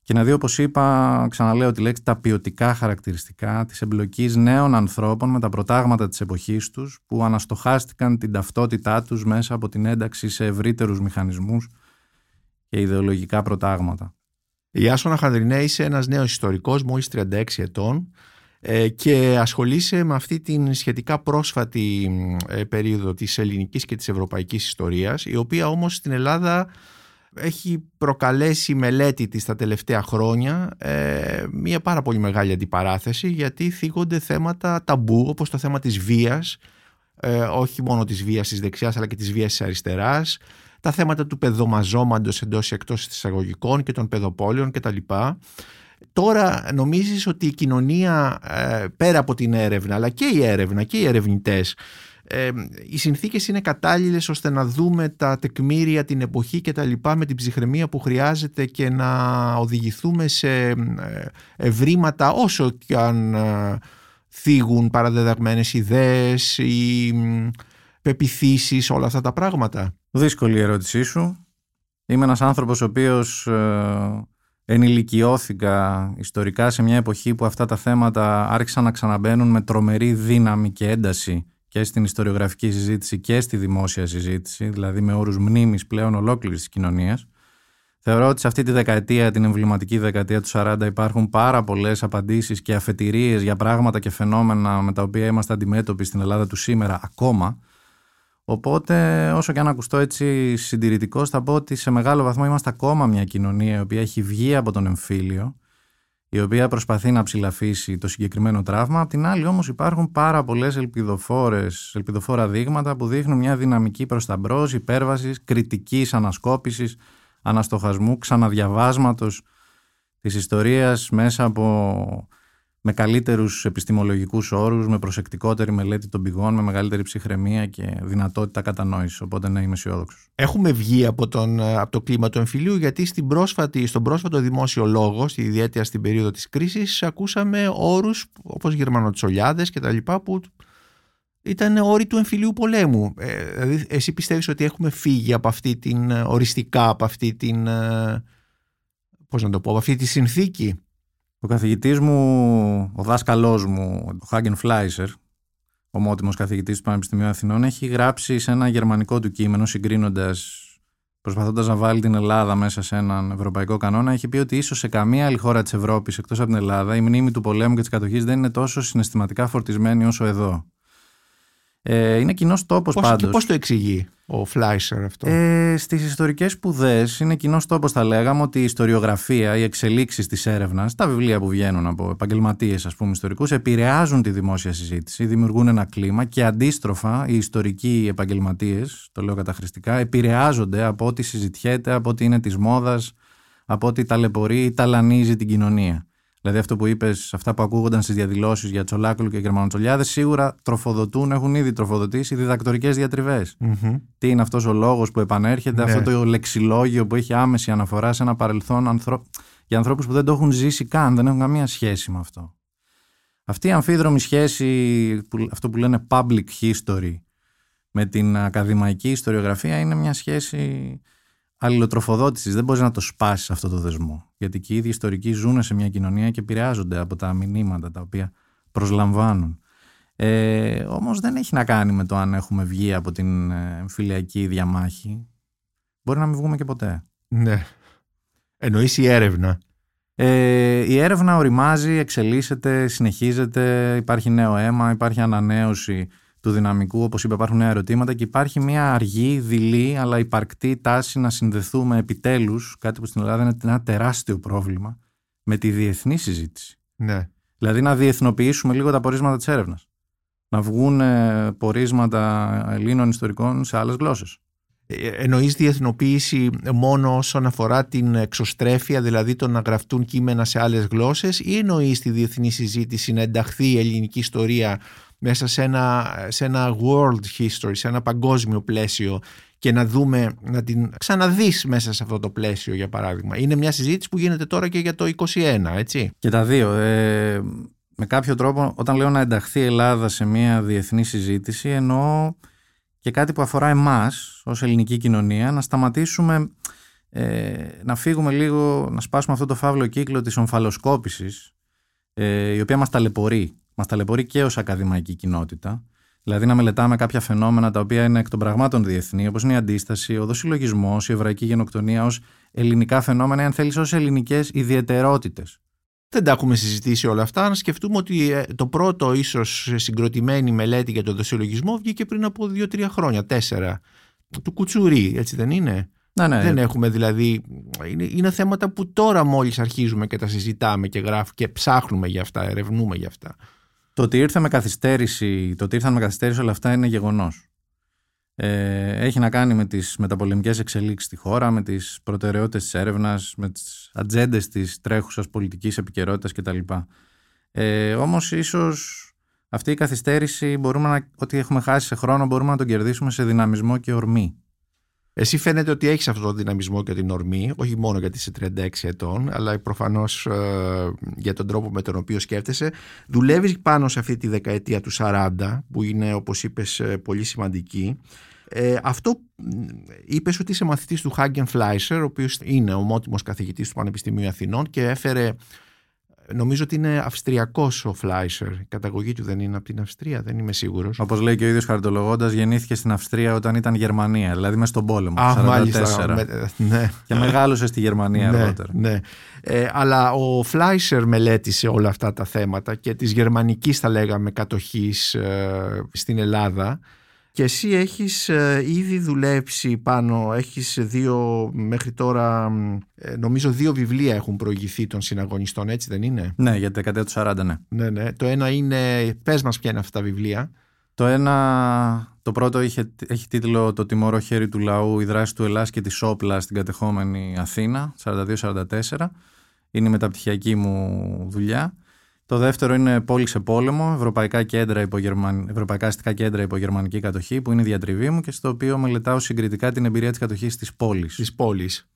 και να δει, όπως είπα, ξαναλέω τη λέξη, τα ποιοτικά χαρακτηριστικά της εμπλοκής νέων ανθρώπων με τα προτάγματα της εποχής τους που αναστοχάστηκαν την ταυτότητά τους μέσα από την ένταξη σε ευρύτερους μηχανισμούς και ιδεολογικά προτάγματα. Η Άσονα Χανδρινέ είσαι ένας νέος ιστορικός μόλις 36 ετών ε, και ασχολείσαι με αυτή την σχετικά πρόσφατη ε, περίοδο της ελληνικής και της ευρωπαϊκής ιστορίας η οποία όμως στην Ελλάδα έχει προκαλέσει μελέτη της τα τελευταία χρόνια ε, μια πάρα πολύ μεγάλη αντιπαράθεση γιατί θίγονται θέματα ταμπού όπως το θέμα της βίας ε, όχι μόνο της βίας της δεξιάς αλλά και της βίας της αριστεράς τα θέματα του παιδομαζόμαντος εντός ή εκτός της εισαγωγικών και των παιδοπόλεων κτλ. Τώρα νομίζεις ότι η κοινωνία ε, πέρα από την έρευνα αλλά και η έρευνα και οι ερευνητές ε, οι συνθήκες είναι κατάλληλες ώστε να δούμε τα τεκμήρια, την εποχή και τα λοιπά με την ψυχραιμία που χρειάζεται και να οδηγηθούμε σε ε, ευρήματα όσο και αν ε, θίγουν παραδεδαγμένες ιδέες ή πεπιθήσεις, όλα αυτά τα πράγματα. Δύσκολη η ερώτησή σου. Είμαι ένας άνθρωπος ο οποίος ενηλικιώθηκα ιστορικά σε μια εποχή που αυτά τα θέματα άρχισαν να ξαναμπαίνουν με τρομερή δύναμη και ένταση και στην ιστοριογραφική συζήτηση και στη δημόσια συζήτηση, δηλαδή με όρους μνήμης πλέον ολόκληρης της κοινωνίας. Θεωρώ ότι σε αυτή τη δεκαετία, την εμβληματική δεκαετία του 40, υπάρχουν πάρα πολλές απαντήσεις και αφετηρίες για πράγματα και φαινόμενα με τα οποία είμαστε αντιμέτωποι στην Ελλάδα του σήμερα ακόμα. Οπότε, όσο και αν ακουστώ έτσι συντηρητικός, θα πω ότι σε μεγάλο βαθμό είμαστε ακόμα μια κοινωνία η οποία έχει βγει από τον εμφύλιο η οποία προσπαθεί να ψηλαφίσει το συγκεκριμένο τραύμα. Απ' την άλλη όμως υπάρχουν πάρα πολλές ελπιδοφόρες, ελπιδοφόρα δείγματα που δείχνουν μια δυναμική προς τα μπρος, υπέρβασης, κριτικής ανασκόπησης, αναστοχασμού, ξαναδιαβάσματος της ιστορίας μέσα από με καλύτερους επιστημολογικούς όρους, με προσεκτικότερη μελέτη των πηγών, με μεγαλύτερη ψυχραιμία και δυνατότητα κατανόησης. Οπότε ναι, είμαι αισιόδοξος. Έχουμε βγει από, τον, από το κλίμα του εμφυλίου, γιατί στην πρόσφατη, στον πρόσφατο δημόσιο λόγο, στη ιδιαίτερα στην περίοδο της κρίσης, ακούσαμε όρους όπως γερμανοτσολιάδες κτλ. που ήταν όροι του εμφυλίου πολέμου. Ε, δηλαδή, εσύ πιστεύεις ότι έχουμε φύγει από αυτή την οριστικά, από αυτή την. Ε, πώς να το πω, από αυτή τη συνθήκη; Ο καθηγητής μου, ο δάσκαλός μου, ο Χάγκεν Φλάισερ, ομότιμος καθηγητής του Πανεπιστημίου Αθηνών, έχει γράψει σε ένα γερμανικό του κείμενο, συγκρίνοντας, προσπαθώντας να βάλει την Ελλάδα μέσα σε έναν ευρωπαϊκό κανόνα, έχει πει ότι ίσως σε καμία άλλη χώρα της Ευρώπης εκτός από την Ελλάδα η μνήμη του πολέμου και της κατοχής δεν είναι τόσο συναισθηματικά φορτισμένη όσο εδώ. Ε, είναι κοινός τόπος πάντως. Και πώς το εξηγεί ο Φλάισερ αυτό; Ε, Στις ιστορικές σπουδές είναι κοινός τόπος, θα λέγαμε, ότι η ιστοριογραφία, οι εξελίξεις της έρευνας, τα βιβλία που βγαίνουν από επαγγελματίες, ας πούμε, ιστορικούς, επηρεάζουν τη δημόσια συζήτηση, δημιουργούν ένα κλίμα και αντίστροφα οι ιστορικοί επαγγελματίες, το λέω καταχρηστικά, επηρεάζονται από ό,τι συζητιέται, από ό,τι είναι της μόδας, από ό,τι ταλαιπωρεί ή ταλανίζει την κοινωνία. Δηλαδή αυτό που είπες, αυτά που ακούγονταν στις διαδηλώσεις για Τσολάκουλου και Γερμανοτσολιάδες, σίγουρα τροφοδοτούν, έχουν ήδη τροφοδοτήσει διδακτορικές Τι είναι αυτός ο λόγος που επανέρχεται, ναι. αυτό το λεξιλόγιο που έχει άμεση αναφορά σε ένα παρελθόν ανθρω... για ανθρώπους που δεν το έχουν ζήσει καν, δεν έχουν καμία σχέση με αυτό. Αυτή η αμφίδρομη σχέση, αυτό που λένε public history, με την ακαδημαϊκή ιστοριογραφία είναι μια σχέση αλληλοτροφοδότησης. Δεν μπορείς να το σπάσεις αυτό το δεσμό. Γιατί και οι ίδιοι ιστορικοί ζουν σε μια κοινωνία και επηρεάζονται από τα μηνύματα τα οποία προσλαμβάνουν. Ε, Όμως δεν έχει να κάνει με το αν έχουμε βγει από την ε, φιλιακή διαμάχη. Μπορεί να μην βγούμε και ποτέ. Ναι. Εννοείς η έρευνα. Ε, η έρευνα οριμάζει, εξελίσσεται, συνεχίζεται, υπάρχει νέο αίμα, υπάρχει ανανέωση του δυναμικού, όπως είπα υπάρχουν νέα ερωτήματα και υπάρχει μια αργή, δειλή αλλά υπαρκτή τάση να συνδεθούμε επιτέλους, κάτι που στην Ελλάδα είναι ένα τεράστιο πρόβλημα, με τη διεθνή συζήτηση. Ναι. Δηλαδή να διεθνοποιήσουμε λίγο τα πορίσματα της έρευνας. Να βγουν ε, πορίσματα Ελλήνων ιστορικών σε άλλες γλώσσες. Ε, εννοείς διεθνοποίηση μόνο όσον αφορά την εξωστρέφεια, δηλαδή το να γραφτούν κείμενα σε άλλες γλώσσες ή εννοείς τη διεθνή συζήτηση να ενταχθεί η ελληνική ιστορία μέσα σε ένα, σε ένα world history, σε ένα παγκόσμιο πλαίσιο και να δούμε, να την ξαναδείς μέσα σε αυτό το πλαίσιο για παράδειγμα. Είναι μια συζήτηση που γίνεται τώρα και για το 21, έτσι. Και τα δύο. Ε, με κάποιο τρόπο όταν λέω να ενταχθεί η Ελλάδα σε μια διεθνή συζήτηση εννοώ και κάτι που αφορά εμάς ως ελληνική κοινωνία να σταματήσουμε ε, να φύγουμε λίγο, να σπάσουμε αυτό το φαύλο κύκλο της ομφαλοσκόπησης ε, η οποία μας ταλαιπωρεί. Μας ταλαιπωρεί και ως ακαδημαϊκή κοινότητα. Δηλαδή να μελετάμε κάποια φαινόμενα τα οποία είναι εκ των πραγμάτων διεθνή, όπως είναι η αντίσταση, ο δοσυλλογισμός, η εβραϊκή γενοκτονία ως ελληνικά φαινόμενα, αν θέλεις ως ελληνικές ιδιαιτερότητες. Δεν τα έχουμε συζητήσει όλα αυτά. Να σκεφτούμε ότι ε, το πρώτο ίσως συγκροτημένη μελέτη για τον δοσιολογισμό βγήκε πριν από δύο-τρία χρόνια, τέσσερα. Του Κουτσουρί, έτσι δεν είναι; Ναι, ναι. Δεν έχουμε δηλαδή. Είναι, είναι θέματα που τώρα μόλις αρχίζουμε και τα συζητάμε και γράφουμε και ψάχνουμε για αυτά, ερευνούμε για αυτά. Το ότι ήρθε με καθυστέρηση, το ότι ήρθαν με καθυστέρηση όλα αυτά είναι γεγονός. Ε, έχει να κάνει με τις μεταπολεμικές εξελίξεις στη χώρα, με τις προτεραιότητες της έρευνας, με τις ατζέντες της τρέχουσας πολιτικής επικαιρότητας κτλ. Ε, όμως ίσως αυτή η καθυστέρηση, μπορούμε να, ό,τι έχουμε χάσει σε χρόνο, μπορούμε να τον κερδίσουμε σε δυναμισμό και ορμή. Εσύ φαίνεται ότι έχεις αυτό το δυναμισμό και την ορμή, όχι μόνο γιατί είσαι 36 ετών, αλλά προφανώς ε, για τον τρόπο με τον οποίο σκέφτεσαι. Δουλεύεις πάνω σε αυτή τη δεκαετία του 40, που είναι όπως είπες ε, πολύ σημαντική. Ε, αυτό είπες ότι είσαι μαθητής του Χάγκεν Φλάισερ, ο οποίος είναι ομότιμος καθηγητής του Πανεπιστημίου Αθηνών και έφερε Νομίζω ότι είναι Αυστριακός ο Φλάισερ. Η καταγωγή του δεν είναι από την Αυστρία, δεν είμαι σίγουρος. Όπως λέει και ο ίδιος χαρτολογώντας, γεννήθηκε στην Αυστρία όταν ήταν Γερμανία, δηλαδή μέσα στον πόλεμο. Α, 44. μάλιστα. Με, ναι. Και μεγάλωσε στη Γερμανία ναι, αργότερα. Ναι. Ε, αλλά ο Φλάισερ μελέτησε όλα αυτά τα θέματα και της γερμανικής, θα λέγαμε, κατοχής ε, στην Ελλάδα. Και εσύ έχεις ε, ήδη δουλέψει πάνω, έχεις δύο μέχρι τώρα, ε, νομίζω δύο βιβλία έχουν προηγηθεί των συναγωνιστών, έτσι δεν είναι; Ναι, για τη δεκαετία του 40, ναι. Ναι, ναι. Το ένα είναι, πες μας ποια είναι αυτά τα βιβλία. Το ένα, το πρώτο είχε, έχει τίτλο «Το τιμωρό χέρι του λαού, η δράση του Ελλάς και της Σόπλα στην κατεχόμενη Αθήνα, 42-44». Είναι η μεταπτυχιακή μου δουλειά. Το δεύτερο είναι πόλη σε πόλεμο, ευρωπαϊκά, κέντρα υπό ευρωπαϊκά αστικά κέντρα υπό γερμανική κατοχή, που είναι η διατριβή μου και στο οποίο μελετάω συγκριτικά την εμπειρία της κατοχής της πόλης. Της πόλης.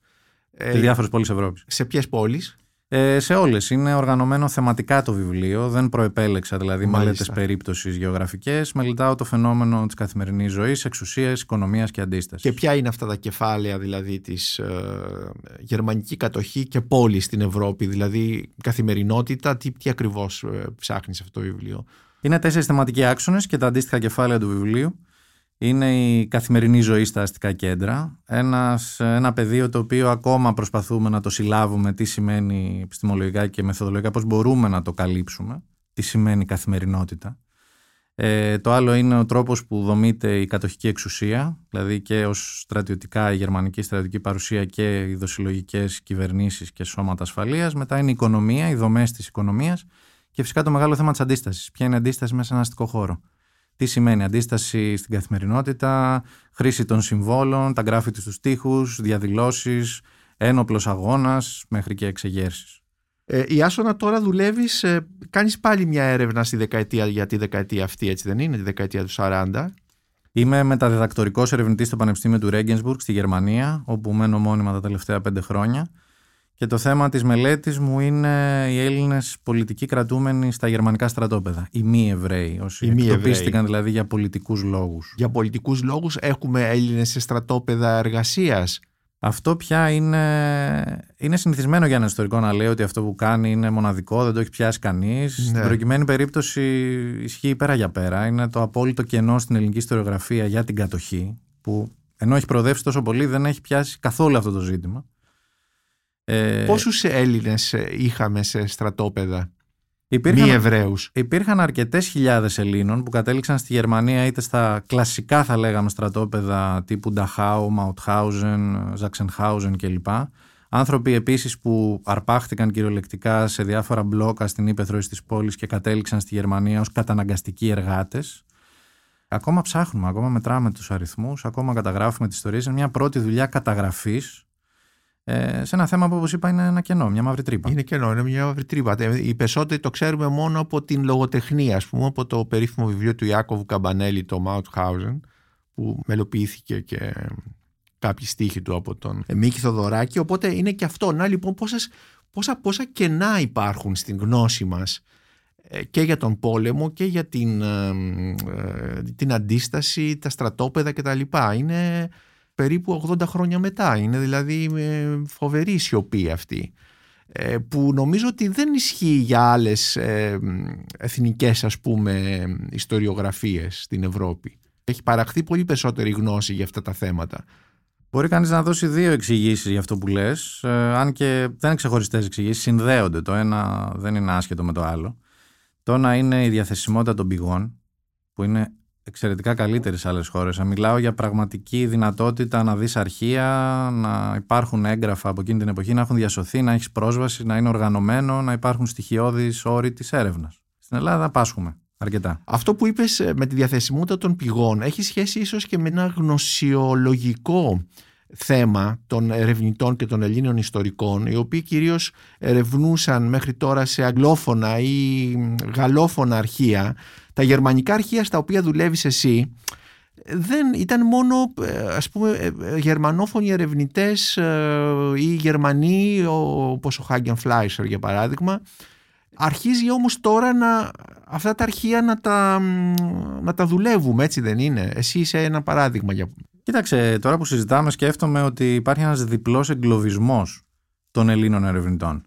Σε ε, διάφορες πόλεις Ευρώπης. Σε ποιες πόλεις; Ε, σε όλες. Είναι οργανωμένο θεματικά το βιβλίο. Δεν προεπέλεξα δηλαδή μελέτες περίπτωσης γεωγραφικές. Μελετάω το φαινόμενο της καθημερινής ζωής, εξουσία, οικονομίας και αντίστασης. Και ποια είναι αυτά τα κεφάλαια δηλαδή της ε, γερμανική κατοχή και πόλης στην Ευρώπη, δηλαδή καθημερινότητα, τι, τι ακριβώς ε, ψάχνεις αυτό το βιβλίο; Είναι τέσσερις θεματικοί άξονες και τα αντίστοιχα κεφάλαια του βιβλίου είναι η καθημερινή ζωή στα αστικά κέντρα. Ένας, ένα πεδίο το οποίο ακόμα προσπαθούμε να το συλλάβουμε τι σημαίνει επιστημολογικά και μεθοδολογικά, πώς μπορούμε να το καλύψουμε, τι σημαίνει καθημερινότητα. Ε, το άλλο είναι ο τρόπος που δομείται η κατοχική εξουσία, δηλαδή και ως στρατιωτικά η γερμανική στρατιωτική παρουσία και οι δοσυλλογικές κυβερνήσεις και σώματα ασφαλείας. Μετά είναι η οικονομία, οι δομές της οικονομίας και φυσικά το μεγάλο θέμα της αντίστασης. Ποια είναι η αντίσταση μέσα σε ένα αστικό χώρο; Τι σημαίνει αντίσταση στην καθημερινότητα, χρήση των συμβόλων, τα γκράφιτι στους τοίχους, διαδηλώσεις, ένοπλος αγώνας μέχρι και εξεγέρσεις. Ε, η Άσονα τώρα δουλεύεις, ε, κάνεις πάλι μια έρευνα στη δεκαετία, για τη δεκαετία αυτή, έτσι δεν είναι, τη δεκαετία του 40. Είμαι μεταδιδακτορικός ερευνητής στο Πανεπιστήμιο του Ρέγγενσμπουργκ στη Γερμανία, όπου μένω μόνιμα τα τελευταία πέντε χρόνια. Και το θέμα της μελέτης μου είναι οι Έλληνες πολιτικοί κρατούμενοι στα γερμανικά στρατόπεδα. Οι μη Εβραίοι, όσοι οι εκτοπίστηκαν δηλαδή για πολιτικούς λόγους. Για πολιτικούς λόγους έχουμε Έλληνες σε στρατόπεδα εργασίας. Αυτό πια είναι, είναι συνηθισμένο για ένα ιστορικό να λέει ότι αυτό που κάνει είναι μοναδικό, δεν το έχει πιάσει κανείς. Ναι. Στην προκειμένη περίπτωση ισχύει πέρα για πέρα. Είναι το απόλυτο κενό στην ελληνική ιστοριογραφία για την κατοχή, που ενώ έχει προοδεύσει τόσο πολύ δεν έχει πιάσει καθόλου αυτό το ζήτημα. Ε, Πόσους Έλληνες είχαμε σε στρατόπεδα; Υπήρχαν, μη Εβραίους. Υπήρχαν αρκετές χιλιάδες Ελλήνων που κατέληξαν στη Γερμανία είτε στα κλασικά θα λέγαμε στρατόπεδα τύπου Νταχάου, Μαουτχάουζεν, Ζαξενχάουζεν κλπ. Άνθρωποι επίσης που αρπάχτηκαν κυριολεκτικά σε διάφορα μπλόκα στην ύπεθρο της πόλης και κατέληξαν στη Γερμανία ως καταναγκαστικοί εργάτες. Ακόμα ψάχνουμε, ακόμα μετράμε τους αριθμούς, ακόμα καταγράφουμε τις ιστορίες. Είναι μια πρώτη δουλειά καταγραφής ε, σε ένα θέμα που όπως είπα είναι ένα κενό, μια μαύρη τρύπα. Είναι κενό, είναι μια μαύρη τρύπα. Ε, οι περισσότεροι το ξέρουμε μόνο από την λογοτεχνία, ας πούμε, από το περίφημο βιβλίο του Ιάκωβου Καμπανέλη, το Mauthausen, που μελοποιήθηκε και κάποιοι στίχοι του από τον Μίκη Θοδωράκη. Οπότε είναι και αυτό. Να λοιπόν πόσες, πόσα, πόσα κενά υπάρχουν στην γνώση μας ε, και για τον πόλεμο και για την, την αντίσταση, τα στρατόπεδα κτλ. Είναι περίπου 80 χρόνια μετά. Είναι δηλαδή ε, φοβερή σιωπή αυτή ε, που νομίζω ότι δεν ισχύει για άλλες ε, εθνικές ας πούμε ιστοριογραφίες στην Ευρώπη. Έχει παραχθεί πολύ περισσότερη γνώση για αυτά τα θέματα. Μπορεί κανείς να δώσει δύο εξηγήσεις για αυτό που λες, αν και δεν είναι ξεχωριστές εξηγήσεις, συνδέονται. Το ένα δεν είναι άσχετο με το άλλο. Το ένα είναι η διαθεσιμότητα των πηγών, που είναι εξαιρετικά καλύτερη σε άλλες χώρες. Μιλάω για πραγματική δυνατότητα να δεις αρχεία, να υπάρχουν έγγραφα από εκείνη την εποχή, να έχουν διασωθεί, να έχεις πρόσβαση, να είναι οργανωμένο, να υπάρχουν στοιχειώδεις όροι της έρευνας. Στην Ελλάδα πάσχουμε αρκετά. Αυτό που είπες ε, με τη διαθεσιμότητα των πηγών έχει σχέση ίσως και με ένα γνωσιολογικό θέμα των ερευνητών και των Ελλήνων ιστορικών οι οποίοι κυρίως ερευνούσαν μέχρι τώρα σε αγγλόφωνα ή γαλλόφωνα αρχεία τα γερμανικά αρχεία στα οποία δουλεύεις εσύ δεν ήταν μόνο ας πούμε ε, γερμανόφωνοι ερευνητές ε, ή Γερμανοί όπως ο Χάγκεν Φλάισερ για παράδειγμα. Αρχίζει όμως τώρα να, αυτά τα αρχεία να τα, να τα δουλεύουμε έτσι δεν είναι; Εσύ είσαι ένα παράδειγμα για... Κοίταξε τώρα που συζητάμε σκέφτομαι ότι υπάρχει ένας διπλός εγκλωβισμός των Ελλήνων ερευνητών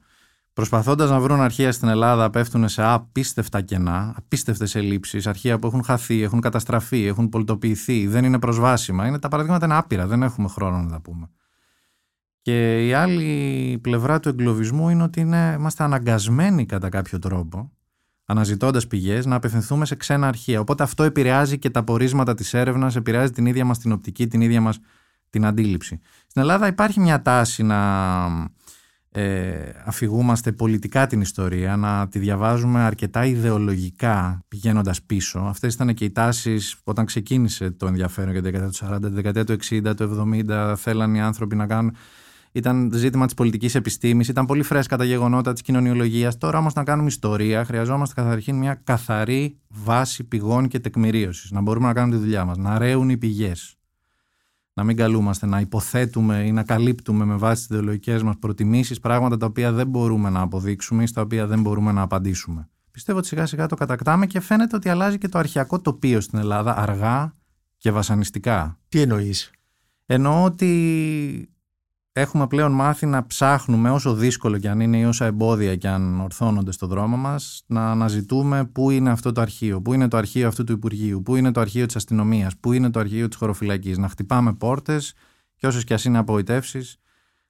Προσπαθώντας να βρουν αρχεία στην Ελλάδα, πέφτουν σε απίστευτα κενά, απίστευτες ελλείψεις, αρχεία που έχουν χαθεί, έχουν καταστραφεί, έχουν πολιτοποιηθεί, δεν είναι προσβάσιμα. Είναι, τα παραδείγματα είναι άπειρα, δεν έχουμε χρόνο να τα πούμε. Και η άλλη πλευρά του εγκλωβισμού είναι ότι είναι, είμαστε αναγκασμένοι κατά κάποιο τρόπο, αναζητώντας πηγές, να απευθυνθούμε σε ξένα αρχεία. Οπότε αυτό επηρεάζει και τα πορίσματα της έρευνας, επηρεάζει την ίδια μας την οπτική, την ίδια μας την αντίληψη. Στην Ελλάδα υπάρχει μια τάση να ε, αφηγούμαστε πολιτικά την ιστορία, να τη διαβάζουμε αρκετά ιδεολογικά πηγαίνοντας πίσω. Αυτές ήταν και οι τάσεις όταν ξεκίνησε το ενδιαφέρον για την δεκαετία του 40, τη δεκαετία του 60, του 70, θέλαν οι άνθρωποι να κάνουν ήταν ζήτημα της πολιτικής επιστήμης, ήταν πολύ φρέσκα τα γεγονότα της κοινωνιολογίας. Τώρα όμως να κάνουμε ιστορία, χρειαζόμαστε καταρχήν μια καθαρή βάση πηγών και τεκμηρίωσης. Να μπορούμε να κάνουμε τη δουλειά μας, να ρέουν οι πηγές να μην καλούμαστε, να υποθέτουμε ή να καλύπτουμε με βάση τις ιδεολογικές μας προτιμήσεις πράγματα τα οποία δεν μπορούμε να αποδείξουμε ή στα οποία δεν μπορούμε να απαντήσουμε. Πιστεύω ότι σιγά σιγά το κατακτάμε και φαίνεται ότι αλλάζει και το αρχιακό τοπίο στην Ελλάδα αργά και βασανιστικά. Τι εννοείς; Εννοώ ότι έχουμε πλέον μάθει να ψάχνουμε όσο δύσκολο και αν είναι ή όσα εμπόδια και αν ορθώνονται στο δρόμο μας να αναζητούμε πού είναι αυτό το αρχείο, πού είναι το αρχείο αυτού του Υπουργείου, πού είναι το αρχείο της αστυνομίας, πού είναι το αρχείο της χωροφυλακής, να χτυπάμε πόρτες και όσες και ας είναι απογοητεύσεις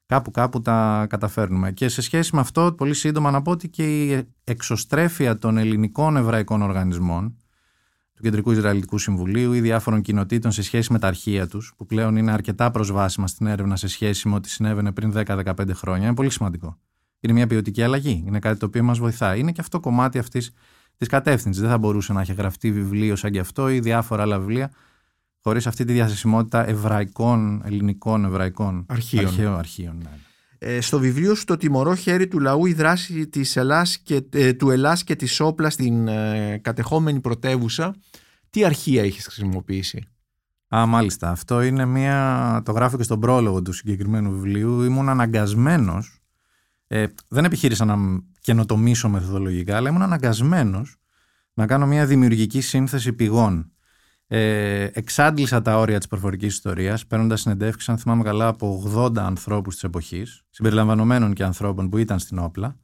κάπου κάπου τα καταφέρνουμε. Και σε σχέση με αυτό πολύ σύντομα να πω ότι και η εξωστρέφεια των ελληνικών εβραϊκών οργανισμών του Κεντρικού Ισραηλιτικού Συμβουλίου ή διάφορων κοινοτήτων σε σχέση με τα αρχεία τους, που πλέον είναι αρκετά προσβάσιμα στην έρευνα σε σχέση με ό,τι συνέβαινε πριν 10-15 χρόνια, είναι πολύ σημαντικό. Είναι μια ποιοτική αλλαγή. Είναι κάτι το οποίο μας βοηθάει. Είναι και αυτό κομμάτι αυτής της κατεύθυνσης. Δεν θα μπορούσε να έχει γραφτεί βιβλίο σαν και αυτό ή διάφορα άλλα βιβλία χωρίς αυτή τη διαθεσιμότητα εβραϊκών, ελληνικών εβραϊκών αρχείων. αρχείων ναι. Ε, στο βιβλίο σου «Το τιμωρό χέρι του λαού» η δράση της Ελλάς και, ε, του Ελλάς και της Όπλα στην ε, κατεχόμενη πρωτεύουσα τι αρχεία έχεις χρησιμοποιήσει; Α, μάλιστα. Αυτό είναι μια... Το γράφω και στον πρόλογο του συγκεκριμένου βιβλίου. Ήμουν αναγκασμένος ε, δεν επιχείρησα να καινοτομήσω μεθοδολογικά, αλλά ήμουν αναγκασμένος να κάνω μια δημιουργική σύνθεση πηγών ε, εξάντλησα τα όρια της προφορικής ιστορίας, παίρνοντας συνεντεύξεις, αν θυμάμαι καλά, από 80 ανθρώπους της εποχής, συμπεριλαμβανομένων και ανθρώπων που ήταν στην όπλα.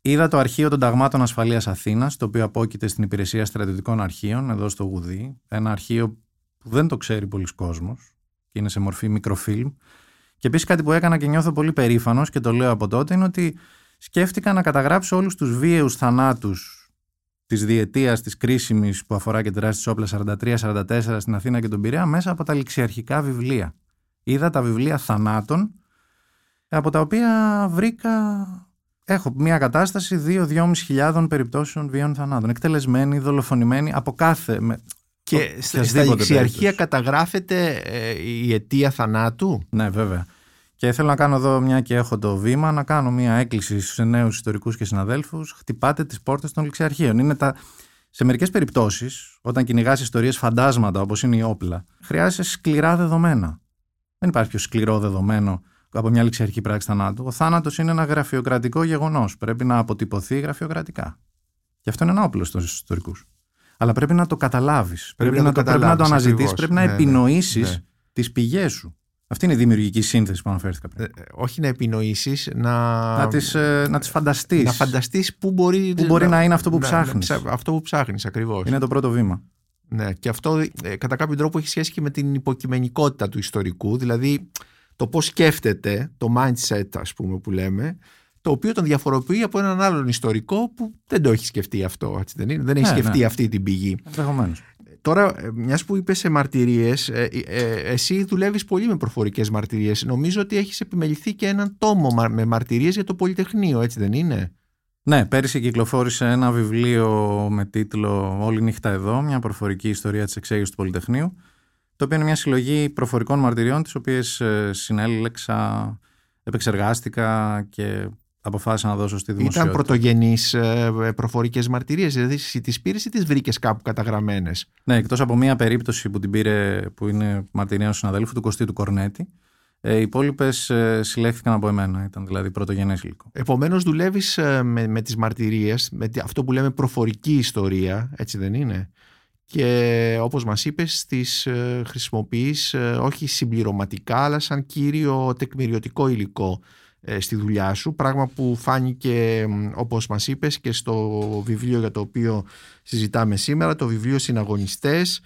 Είδα το αρχείο των Ταγμάτων Ασφαλείας Αθήνας, το οποίο απόκειται στην Υπηρεσία Στρατιωτικών Αρχείων, εδώ στο Γουδί. Ένα αρχείο που δεν το ξέρει πολλοί κόσμος και είναι σε μορφή μικροφίλμ. Και επίσης κάτι που έκανα και νιώθω πολύ περήφανος και το λέω από τότε είναι ότι σκέφτηκα να καταγράψω όλους τους βίαιους θανάτους της διετίας της κρίσιμης που αφορά και τεράστιες όπλα 43-44 στην Αθήνα και τον Πειραιά μέσα από τα ληξιαρχικά βιβλία. Είδα τα βιβλία θανάτων από τα οποία βρήκα έχω μια κατάσταση 2-2.500 χιλιάδων περιπτώσεων βίων θανάτων. Εκτελεσμένοι, δολοφονημένοι από κάθε. Με, και στα ληξιαρχία καταγράφεται ε, η αιτία θανάτου; Ναι, βέβαια. Και θέλω να κάνω εδώ, μια και έχω το βήμα, να κάνω μια έκκληση στους νέους ιστορικούς και συναδέλφους. Χτυπάτε τις πόρτες των ληξιαρχείων. Είναι τα... Σε μερικές περιπτώσεις, όταν κυνηγάς ιστορίες φαντάσματα όπως είναι η όπλα, χρειάζεσαι σκληρά δεδομένα. Δεν υπάρχει πιο σκληρό δεδομένο από μια ληξιαρχική πράξη θανάτου. Ο θάνατος είναι ένα γραφειοκρατικό γεγονός. Πρέπει να αποτυπωθεί γραφειοκρατικά. Και αυτό είναι ένα όπλο στους ιστορικούς. Αλλά πρέπει να το καταλάβεις. Πρέπει, πρέπει, να το, πρέπει να το αναζητήσεις. Πρέπει να ναι, ναι επινοήσεις ναι. τις πηγές σου. Αυτή είναι η δημιουργική σύνθεση που αναφέρθηκα πριν. Ε, όχι να επινοήσεις, να. Να τις ε, να τις φανταστείς. Να φανταστείς πού μπορεί, πού μπορεί να, είναι αυτό που ψάχνεις. Αυτό που ψάχνεις, ακριβώς. Είναι το πρώτο βήμα. Ναι, και αυτό ε, κατά κάποιο τρόπο έχει σχέση και με την υποκειμενικότητα του ιστορικού. Δηλαδή, το πώς σκέφτεται, το mindset ας πούμε που λέμε, το οποίο τον διαφοροποιεί από έναν άλλον ιστορικό που δεν το έχει σκεφτεί αυτό, έτσι δεν είναι, δεν έχει ναι, σκεφτεί ναι. αυτή την πηγή. Ενδεχομένως. Τώρα, ε, μιας που είπες σε μαρτυρίες, ε, ε, εσύ δουλεύεις πολύ με προφορικές μαρτυρίες. Νομίζω ότι έχεις επιμεληθεί και έναν τόμο με μαρτυρίες για το Πολυτεχνείο, έτσι δεν είναι; Ναι, πέρυσι κυκλοφόρησε ένα βιβλίο με τίτλο Όλη νύχτα εδώ, μια προφορική ιστορία της εξέγερσης του Πολυτεχνείου το οποίο είναι μια συλλογή προφορικών μαρτυριών, τις οποίες ε, συνέλεξα, επεξεργάστηκα και αποφάσισα να δώσω στη δημοσιότητα. Ήταν πρωτογενείς ε, προφορικές μαρτυρίες, δηλαδή εσύ τις πήρες ή τις βρήκες κάπου καταγραμμένες; Ναι, εκτός από μία περίπτωση που την πήρε, που είναι μαρτυρία του συναδέλφου, του Κωστή του Κορνέτη, ε, οι υπόλοιπες συλλέχθηκαν από εμένα, ήταν δηλαδή πρωτογενές υλικό. Επομένως, δουλεύεις με, με τις μαρτυρίες, με αυτό που λέμε προφορική ιστορία, έτσι δεν είναι; Και όπως μας είπες τις ε, χρησιμοποιείς ε, όχι συμπληρωματικά αλλά σαν κύριο τεκμηριωτικό υλικό ε, στη δουλειά σου. Πράγμα που φάνηκε όπως μας είπες και στο βιβλίο για το οποίο συζητάμε σήμερα το βιβλίο «Συναγωνιστές»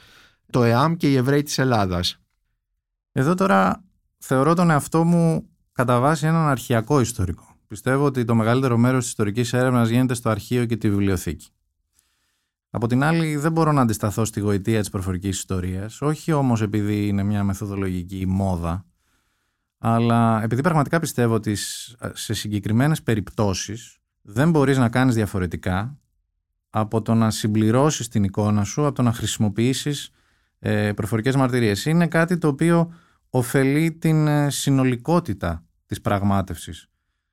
το ΕΑΜ και οι Εβραίοι της Ελλάδας. Εδώ τώρα θεωρώ τον εαυτό μου κατά βάση έναν αρχιακό ιστορικό. Πιστεύω ότι το μεγαλύτερο μέρος της ιστορικής έρευνας γίνεται στο αρχείο και τη βιβλιοθήκη. Από την άλλη, δεν μπορώ να αντισταθώ στη γοητεία της προφορικής ιστορίας, όχι όμως επειδή είναι μια μεθοδολογική μόδα, αλλά επειδή πραγματικά πιστεύω ότι σε συγκεκριμένες περιπτώσεις δεν μπορείς να κάνεις διαφορετικά από το να συμπληρώσεις την εικόνα σου, από το να χρησιμοποιήσεις ε, προφορικές μαρτυρίες. Είναι κάτι το οποίο ωφελεί την ε, συνολικότητα της πραγμάτευσης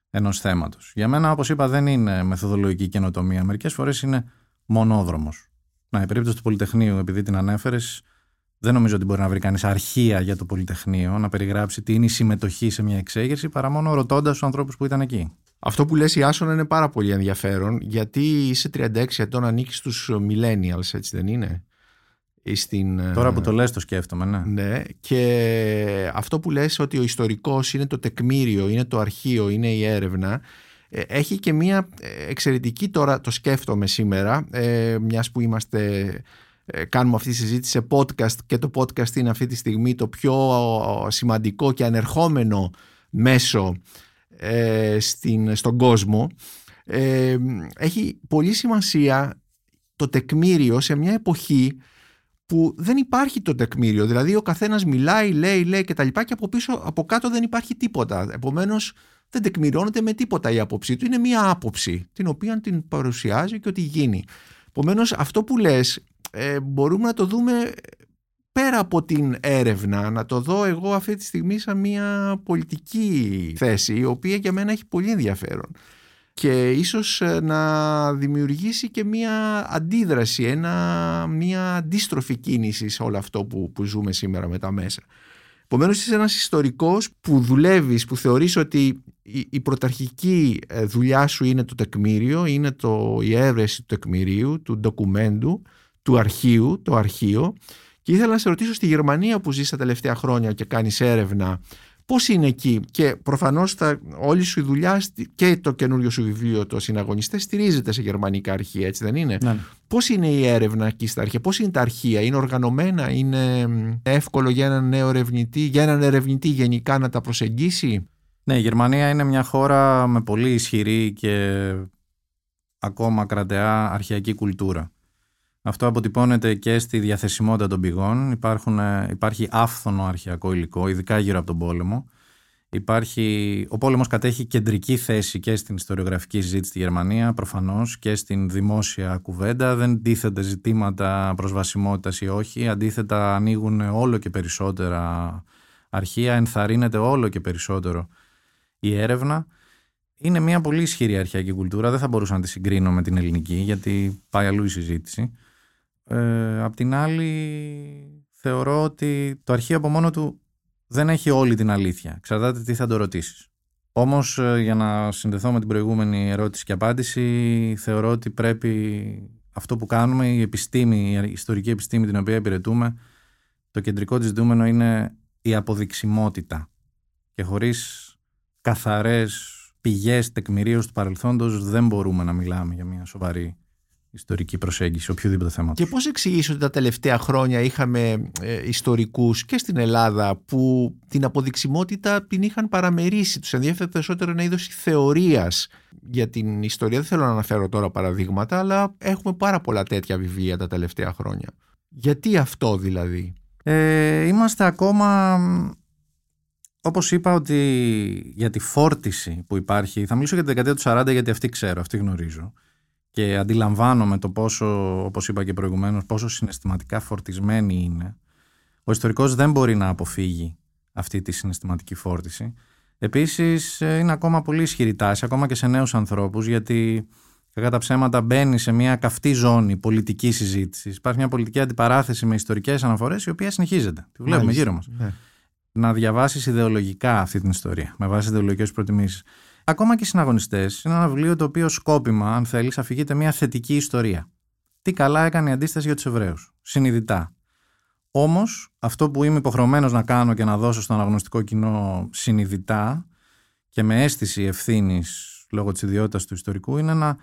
ενός θέματος. Για μένα, όπως είπα, δεν είναι μεθοδολογική καινοτομία. Μερικές φορές είναι μονόδρομος. Να, η περίπτωση του Πολυτεχνείου, επειδή την ανέφερες, δεν νομίζω ότι μπορεί να βρει κανείς αρχεία για το Πολυτεχνείο, να περιγράψει τι είναι η συμμετοχή σε μια εξέγερση, παρά μόνο ρωτώντας τους ανθρώπους που ήταν εκεί. Αυτό που λες η Άσονα είναι πάρα πολύ ενδιαφέρον, γιατί είσαι 36 ετών, ανήκεις στους millennials, έτσι δεν είναι; Στην... Τώρα που το λες το σκέφτομαι, ναι. Ναι, και αυτό που λες ότι ο ιστορικός είναι το τεκμήριο, είναι το αρχείο, είναι η έρευνα, ε, έχει και μια ε, εξαιρετική τώρα το σκέφτομαι σήμερα ε, μιας που είμαστε ε, κάνουμε αυτή τη συζήτηση σε podcast και το podcast είναι αυτή τη στιγμή το πιο σημαντικό και ανερχόμενο μέσο στην, στον κόσμο έχει πολύ σημασία το τεκμήριο σε μια εποχή που δεν υπάρχει το τεκμήριο. Δηλαδή ο καθένας μιλάει, λέει, λέει και τα λοιπά και από πίσω, από κάτω δεν υπάρχει τίποτα. Επομένως δεν τεκμηριώνεται με τίποτα η άποψή του. Είναι μία άποψη την οποία την παρουσιάζει και ότι γίνει. Επομένως, αυτό που λες ε, μπορούμε να το δούμε πέρα από την έρευνα, να το δω εγώ αυτή τη στιγμή σαν μια πολιτική θέση η οποία για μένα έχει πολύ ενδιαφέρον και ίσως ε, να δημιουργήσει και μια αντίδραση, ένα, μια αντίστροφη κίνηση σε όλο αυτό που, που ζούμε σήμερα με τα μέσα. Επομένως, είσαι ένας ιστορικός που δουλεύεις, που θεωρείς ότι η, πρωταρχική ε, δουλειά σου είναι το τεκμήριο, είναι το, η έβρεση του τεκμηρίου, του ντοκουμέντου, του αρχείου, το αρχείο. Και ήθελα να σε ρωτήσω στη Γερμανία που ζεις τα τελευταία χρόνια και κάνεις έρευνα, Πώς είναι εκεί; Και προφανώς θα, όλη σου η δουλειά και το καινούριο σου βιβλίο το συναγωνιστές στηρίζεται σε γερμανικά αρχεία έτσι δεν είναι; Ναι. Πώς είναι η έρευνα εκεί στα αρχεία, πώς είναι τα αρχεία, είναι οργανωμένα, είναι εύκολο για έναν νέο ερευνητή, για έναν ερευνητή γενικά να τα προσεγγίσει; Ναι, η Γερμανία είναι μια χώρα με πολύ ισχυρή και ακόμα κρατεά αρχαιακή κουλτούρα. Αυτό αποτυπώνεται και στη διαθεσιμότητα των πηγών. Υπάρχουν, ε, υπάρχει άφθονο αρχαιακό υλικό, ειδικά γύρω από τον πόλεμο. Υπάρχει, ο πόλεμος κατέχει κεντρική θέση και στην ιστοριογραφική συζήτηση στη Γερμανία, προφανώς, και στην δημόσια κουβέντα. Δεν τίθενται ζητήματα προσβασιμότητας ή όχι. Αντίθετα, ανοίγουν όλο και περισσότερα αρχεία, ενθαρρύνεται όλο και περισσότερο η έρευνα. Είναι μια πολύ ισχυρή αρχαιακή κουλτούρα. Δεν θα μπορούσα να τη συγκρίνω με την ελληνική, γιατί πάει αλλού η συζήτηση. Ε, απ' την άλλη, θεωρώ ότι το αρχείο από μόνο του δεν έχει όλη την αλήθεια. Εξαρτάται τι θα το ρωτήσεις. Όμως, ε, για να συνδεθώ με την προηγούμενη ερώτηση και απάντηση, θεωρώ ότι πρέπει αυτό που κάνουμε, η επιστήμη, η ιστορική επιστήμη την οποία υπηρετούμε, το κεντρικό της δούμενο είναι η αποδειξιμότητα. Και χωρίς καθαρές πηγές τεκμηρίως του παρελθόντος δεν μπορούμε να μιλάμε για μια σοβαρή ιστορική προσέγγιση οποιοδήποτε θέμα. Και πώς εξηγείς ότι τα τελευταία χρόνια είχαμε ε, ιστορικούς και στην Ελλάδα που την αποδειξιμότητα την είχαν παραμερίσει; Τους ενδιαφέρει περισσότερο ένα είδος θεωρίας για την ιστορία. Δεν θέλω να αναφέρω τώρα παραδείγματα, αλλά έχουμε πάρα πολλά τέτοια βιβλία τα τελευταία χρόνια. Γιατί αυτό δηλαδή; Ε, είμαστε ακόμα όπως είπα ότι για τη φόρτιση που υπάρχει, θα μιλήσω για τη δεκαετία του 40 γιατί αυτή ξέρω, αυτή γνωρίζω και αντιλαμβάνομαι το πόσο, όπως είπα και προηγουμένως, πόσο συναισθηματικά φορτισμένη είναι. Ο ιστορικός δεν μπορεί να αποφύγει αυτή τη συναισθηματική φόρτιση. Επίσης ε, είναι ακόμα πολύ ισχυρή τάση, ακόμα και σε νέους ανθρώπους, γιατί κατά τα ψέματα μπαίνει σε μια καυτή ζώνη πολιτικής συζήτησης. Υπάρχει μια πολιτική αντιπαράθεση με ιστορικές αναφορές η οποία συνεχίζεται. Τη βλέπουμε γύρω μας. Ναι να διαβάσεις ιδεολογικά αυτή την ιστορία, με βάση ιδεολογικές προτιμήσεις. Ακόμα και οι συναγωνιστές είναι ένα βιβλίο το οποίο σκόπιμα, αν θέλεις, αφηγείται μια θετική ιστορία. Τι καλά έκανε η αντίσταση για τους Εβραίους. Συνειδητά. Όμως, αυτό που είμαι υποχρεωμένος να κάνω και να δώσω στο αναγνωστικό κοινό συνειδητά και με αίσθηση ευθύνης λόγω της ιδιότητας του ιστορικού είναι να,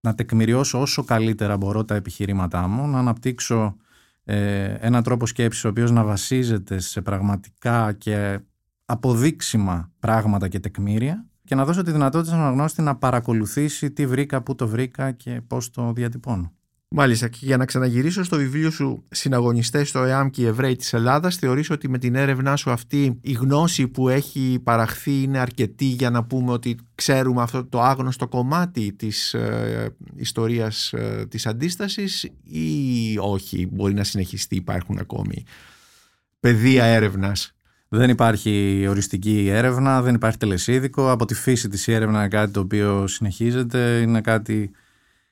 να τεκμηριώσω όσο καλύτερα μπορώ τα επιχειρήματά μου, να αναπτύξω ε, ένα τρόπο σκέψης ο οποίος να βασίζεται σε πραγματικά και αποδείξιμα πράγματα και τεκμήρια και να δώσω τη δυνατότητα στον αναγνώστη να παρακολουθήσει τι βρήκα, πού το βρήκα και πώς το διατυπώνω. Μάλιστα, και για να ξαναγυρίσω στο βιβλίο σου Συναγωνιστές στο ΕΑΜ και οι Εβραίοι της Ελλάδας, θεωρείς ότι με την έρευνά σου αυτή η γνώση που έχει παραχθεί είναι αρκετή για να πούμε ότι ξέρουμε αυτό το άγνωστο κομμάτι της ε, ιστορίας ε, της αντίστασης ή όχι, μπορεί να συνεχιστεί, υπάρχουν ακόμη πεδία έρευνας; Δεν υπάρχει οριστική έρευνα, δεν υπάρχει τελεσίδικο. Από τη φύση της η έρευνα είναι κάτι το οποίο συνεχίζεται, είναι κάτι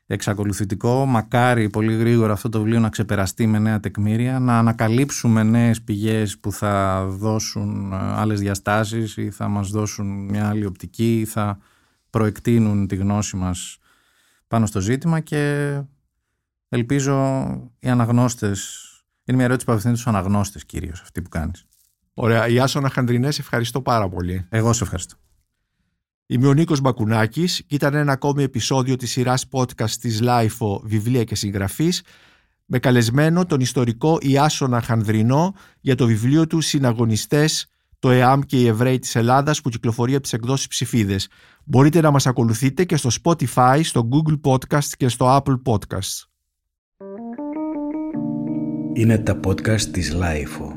εξακολουθητικό. Μακάρι πολύ γρήγορα αυτό το βιβλίο να ξεπεραστεί με νέα τεκμήρια, να ανακαλύψουμε νέες πηγές που θα δώσουν ε, άλλες διαστάσεις ή θα μας δώσουν μια άλλη οπτική ή θα προεκτείνουν τη γνώση μας πάνω στο ζήτημα και ελπίζω οι αναγνώστες, είναι μια ερώτηση που απευθύνεται στους αναγνώστες κυρίως αυτή που κάνεις. Ωραία. Ιάσονα Χαντρινές, ευχαριστώ πάρα πολύ. Εγώ σε ευχαριστώ. Είμαι ο Νίκος Μπακουνάκης και ήταν ένα ακόμη επεισόδιο της σειράς podcast της LIFO Βιβλία και Συγγραφής με καλεσμένο τον ιστορικό Ιάσονα Χανδρινό για το βιβλίο του «Συναγωνιστές, το ΕΑΜ και οι Εβραίοι της Ελλάδας» που κυκλοφορεί από τις εκδόσεις ψηφίδες. Μπορείτε να μας ακολουθείτε και στο Spotify, στο Google Podcast και στο Apple Podcast. Είναι τα podcast της LIFO.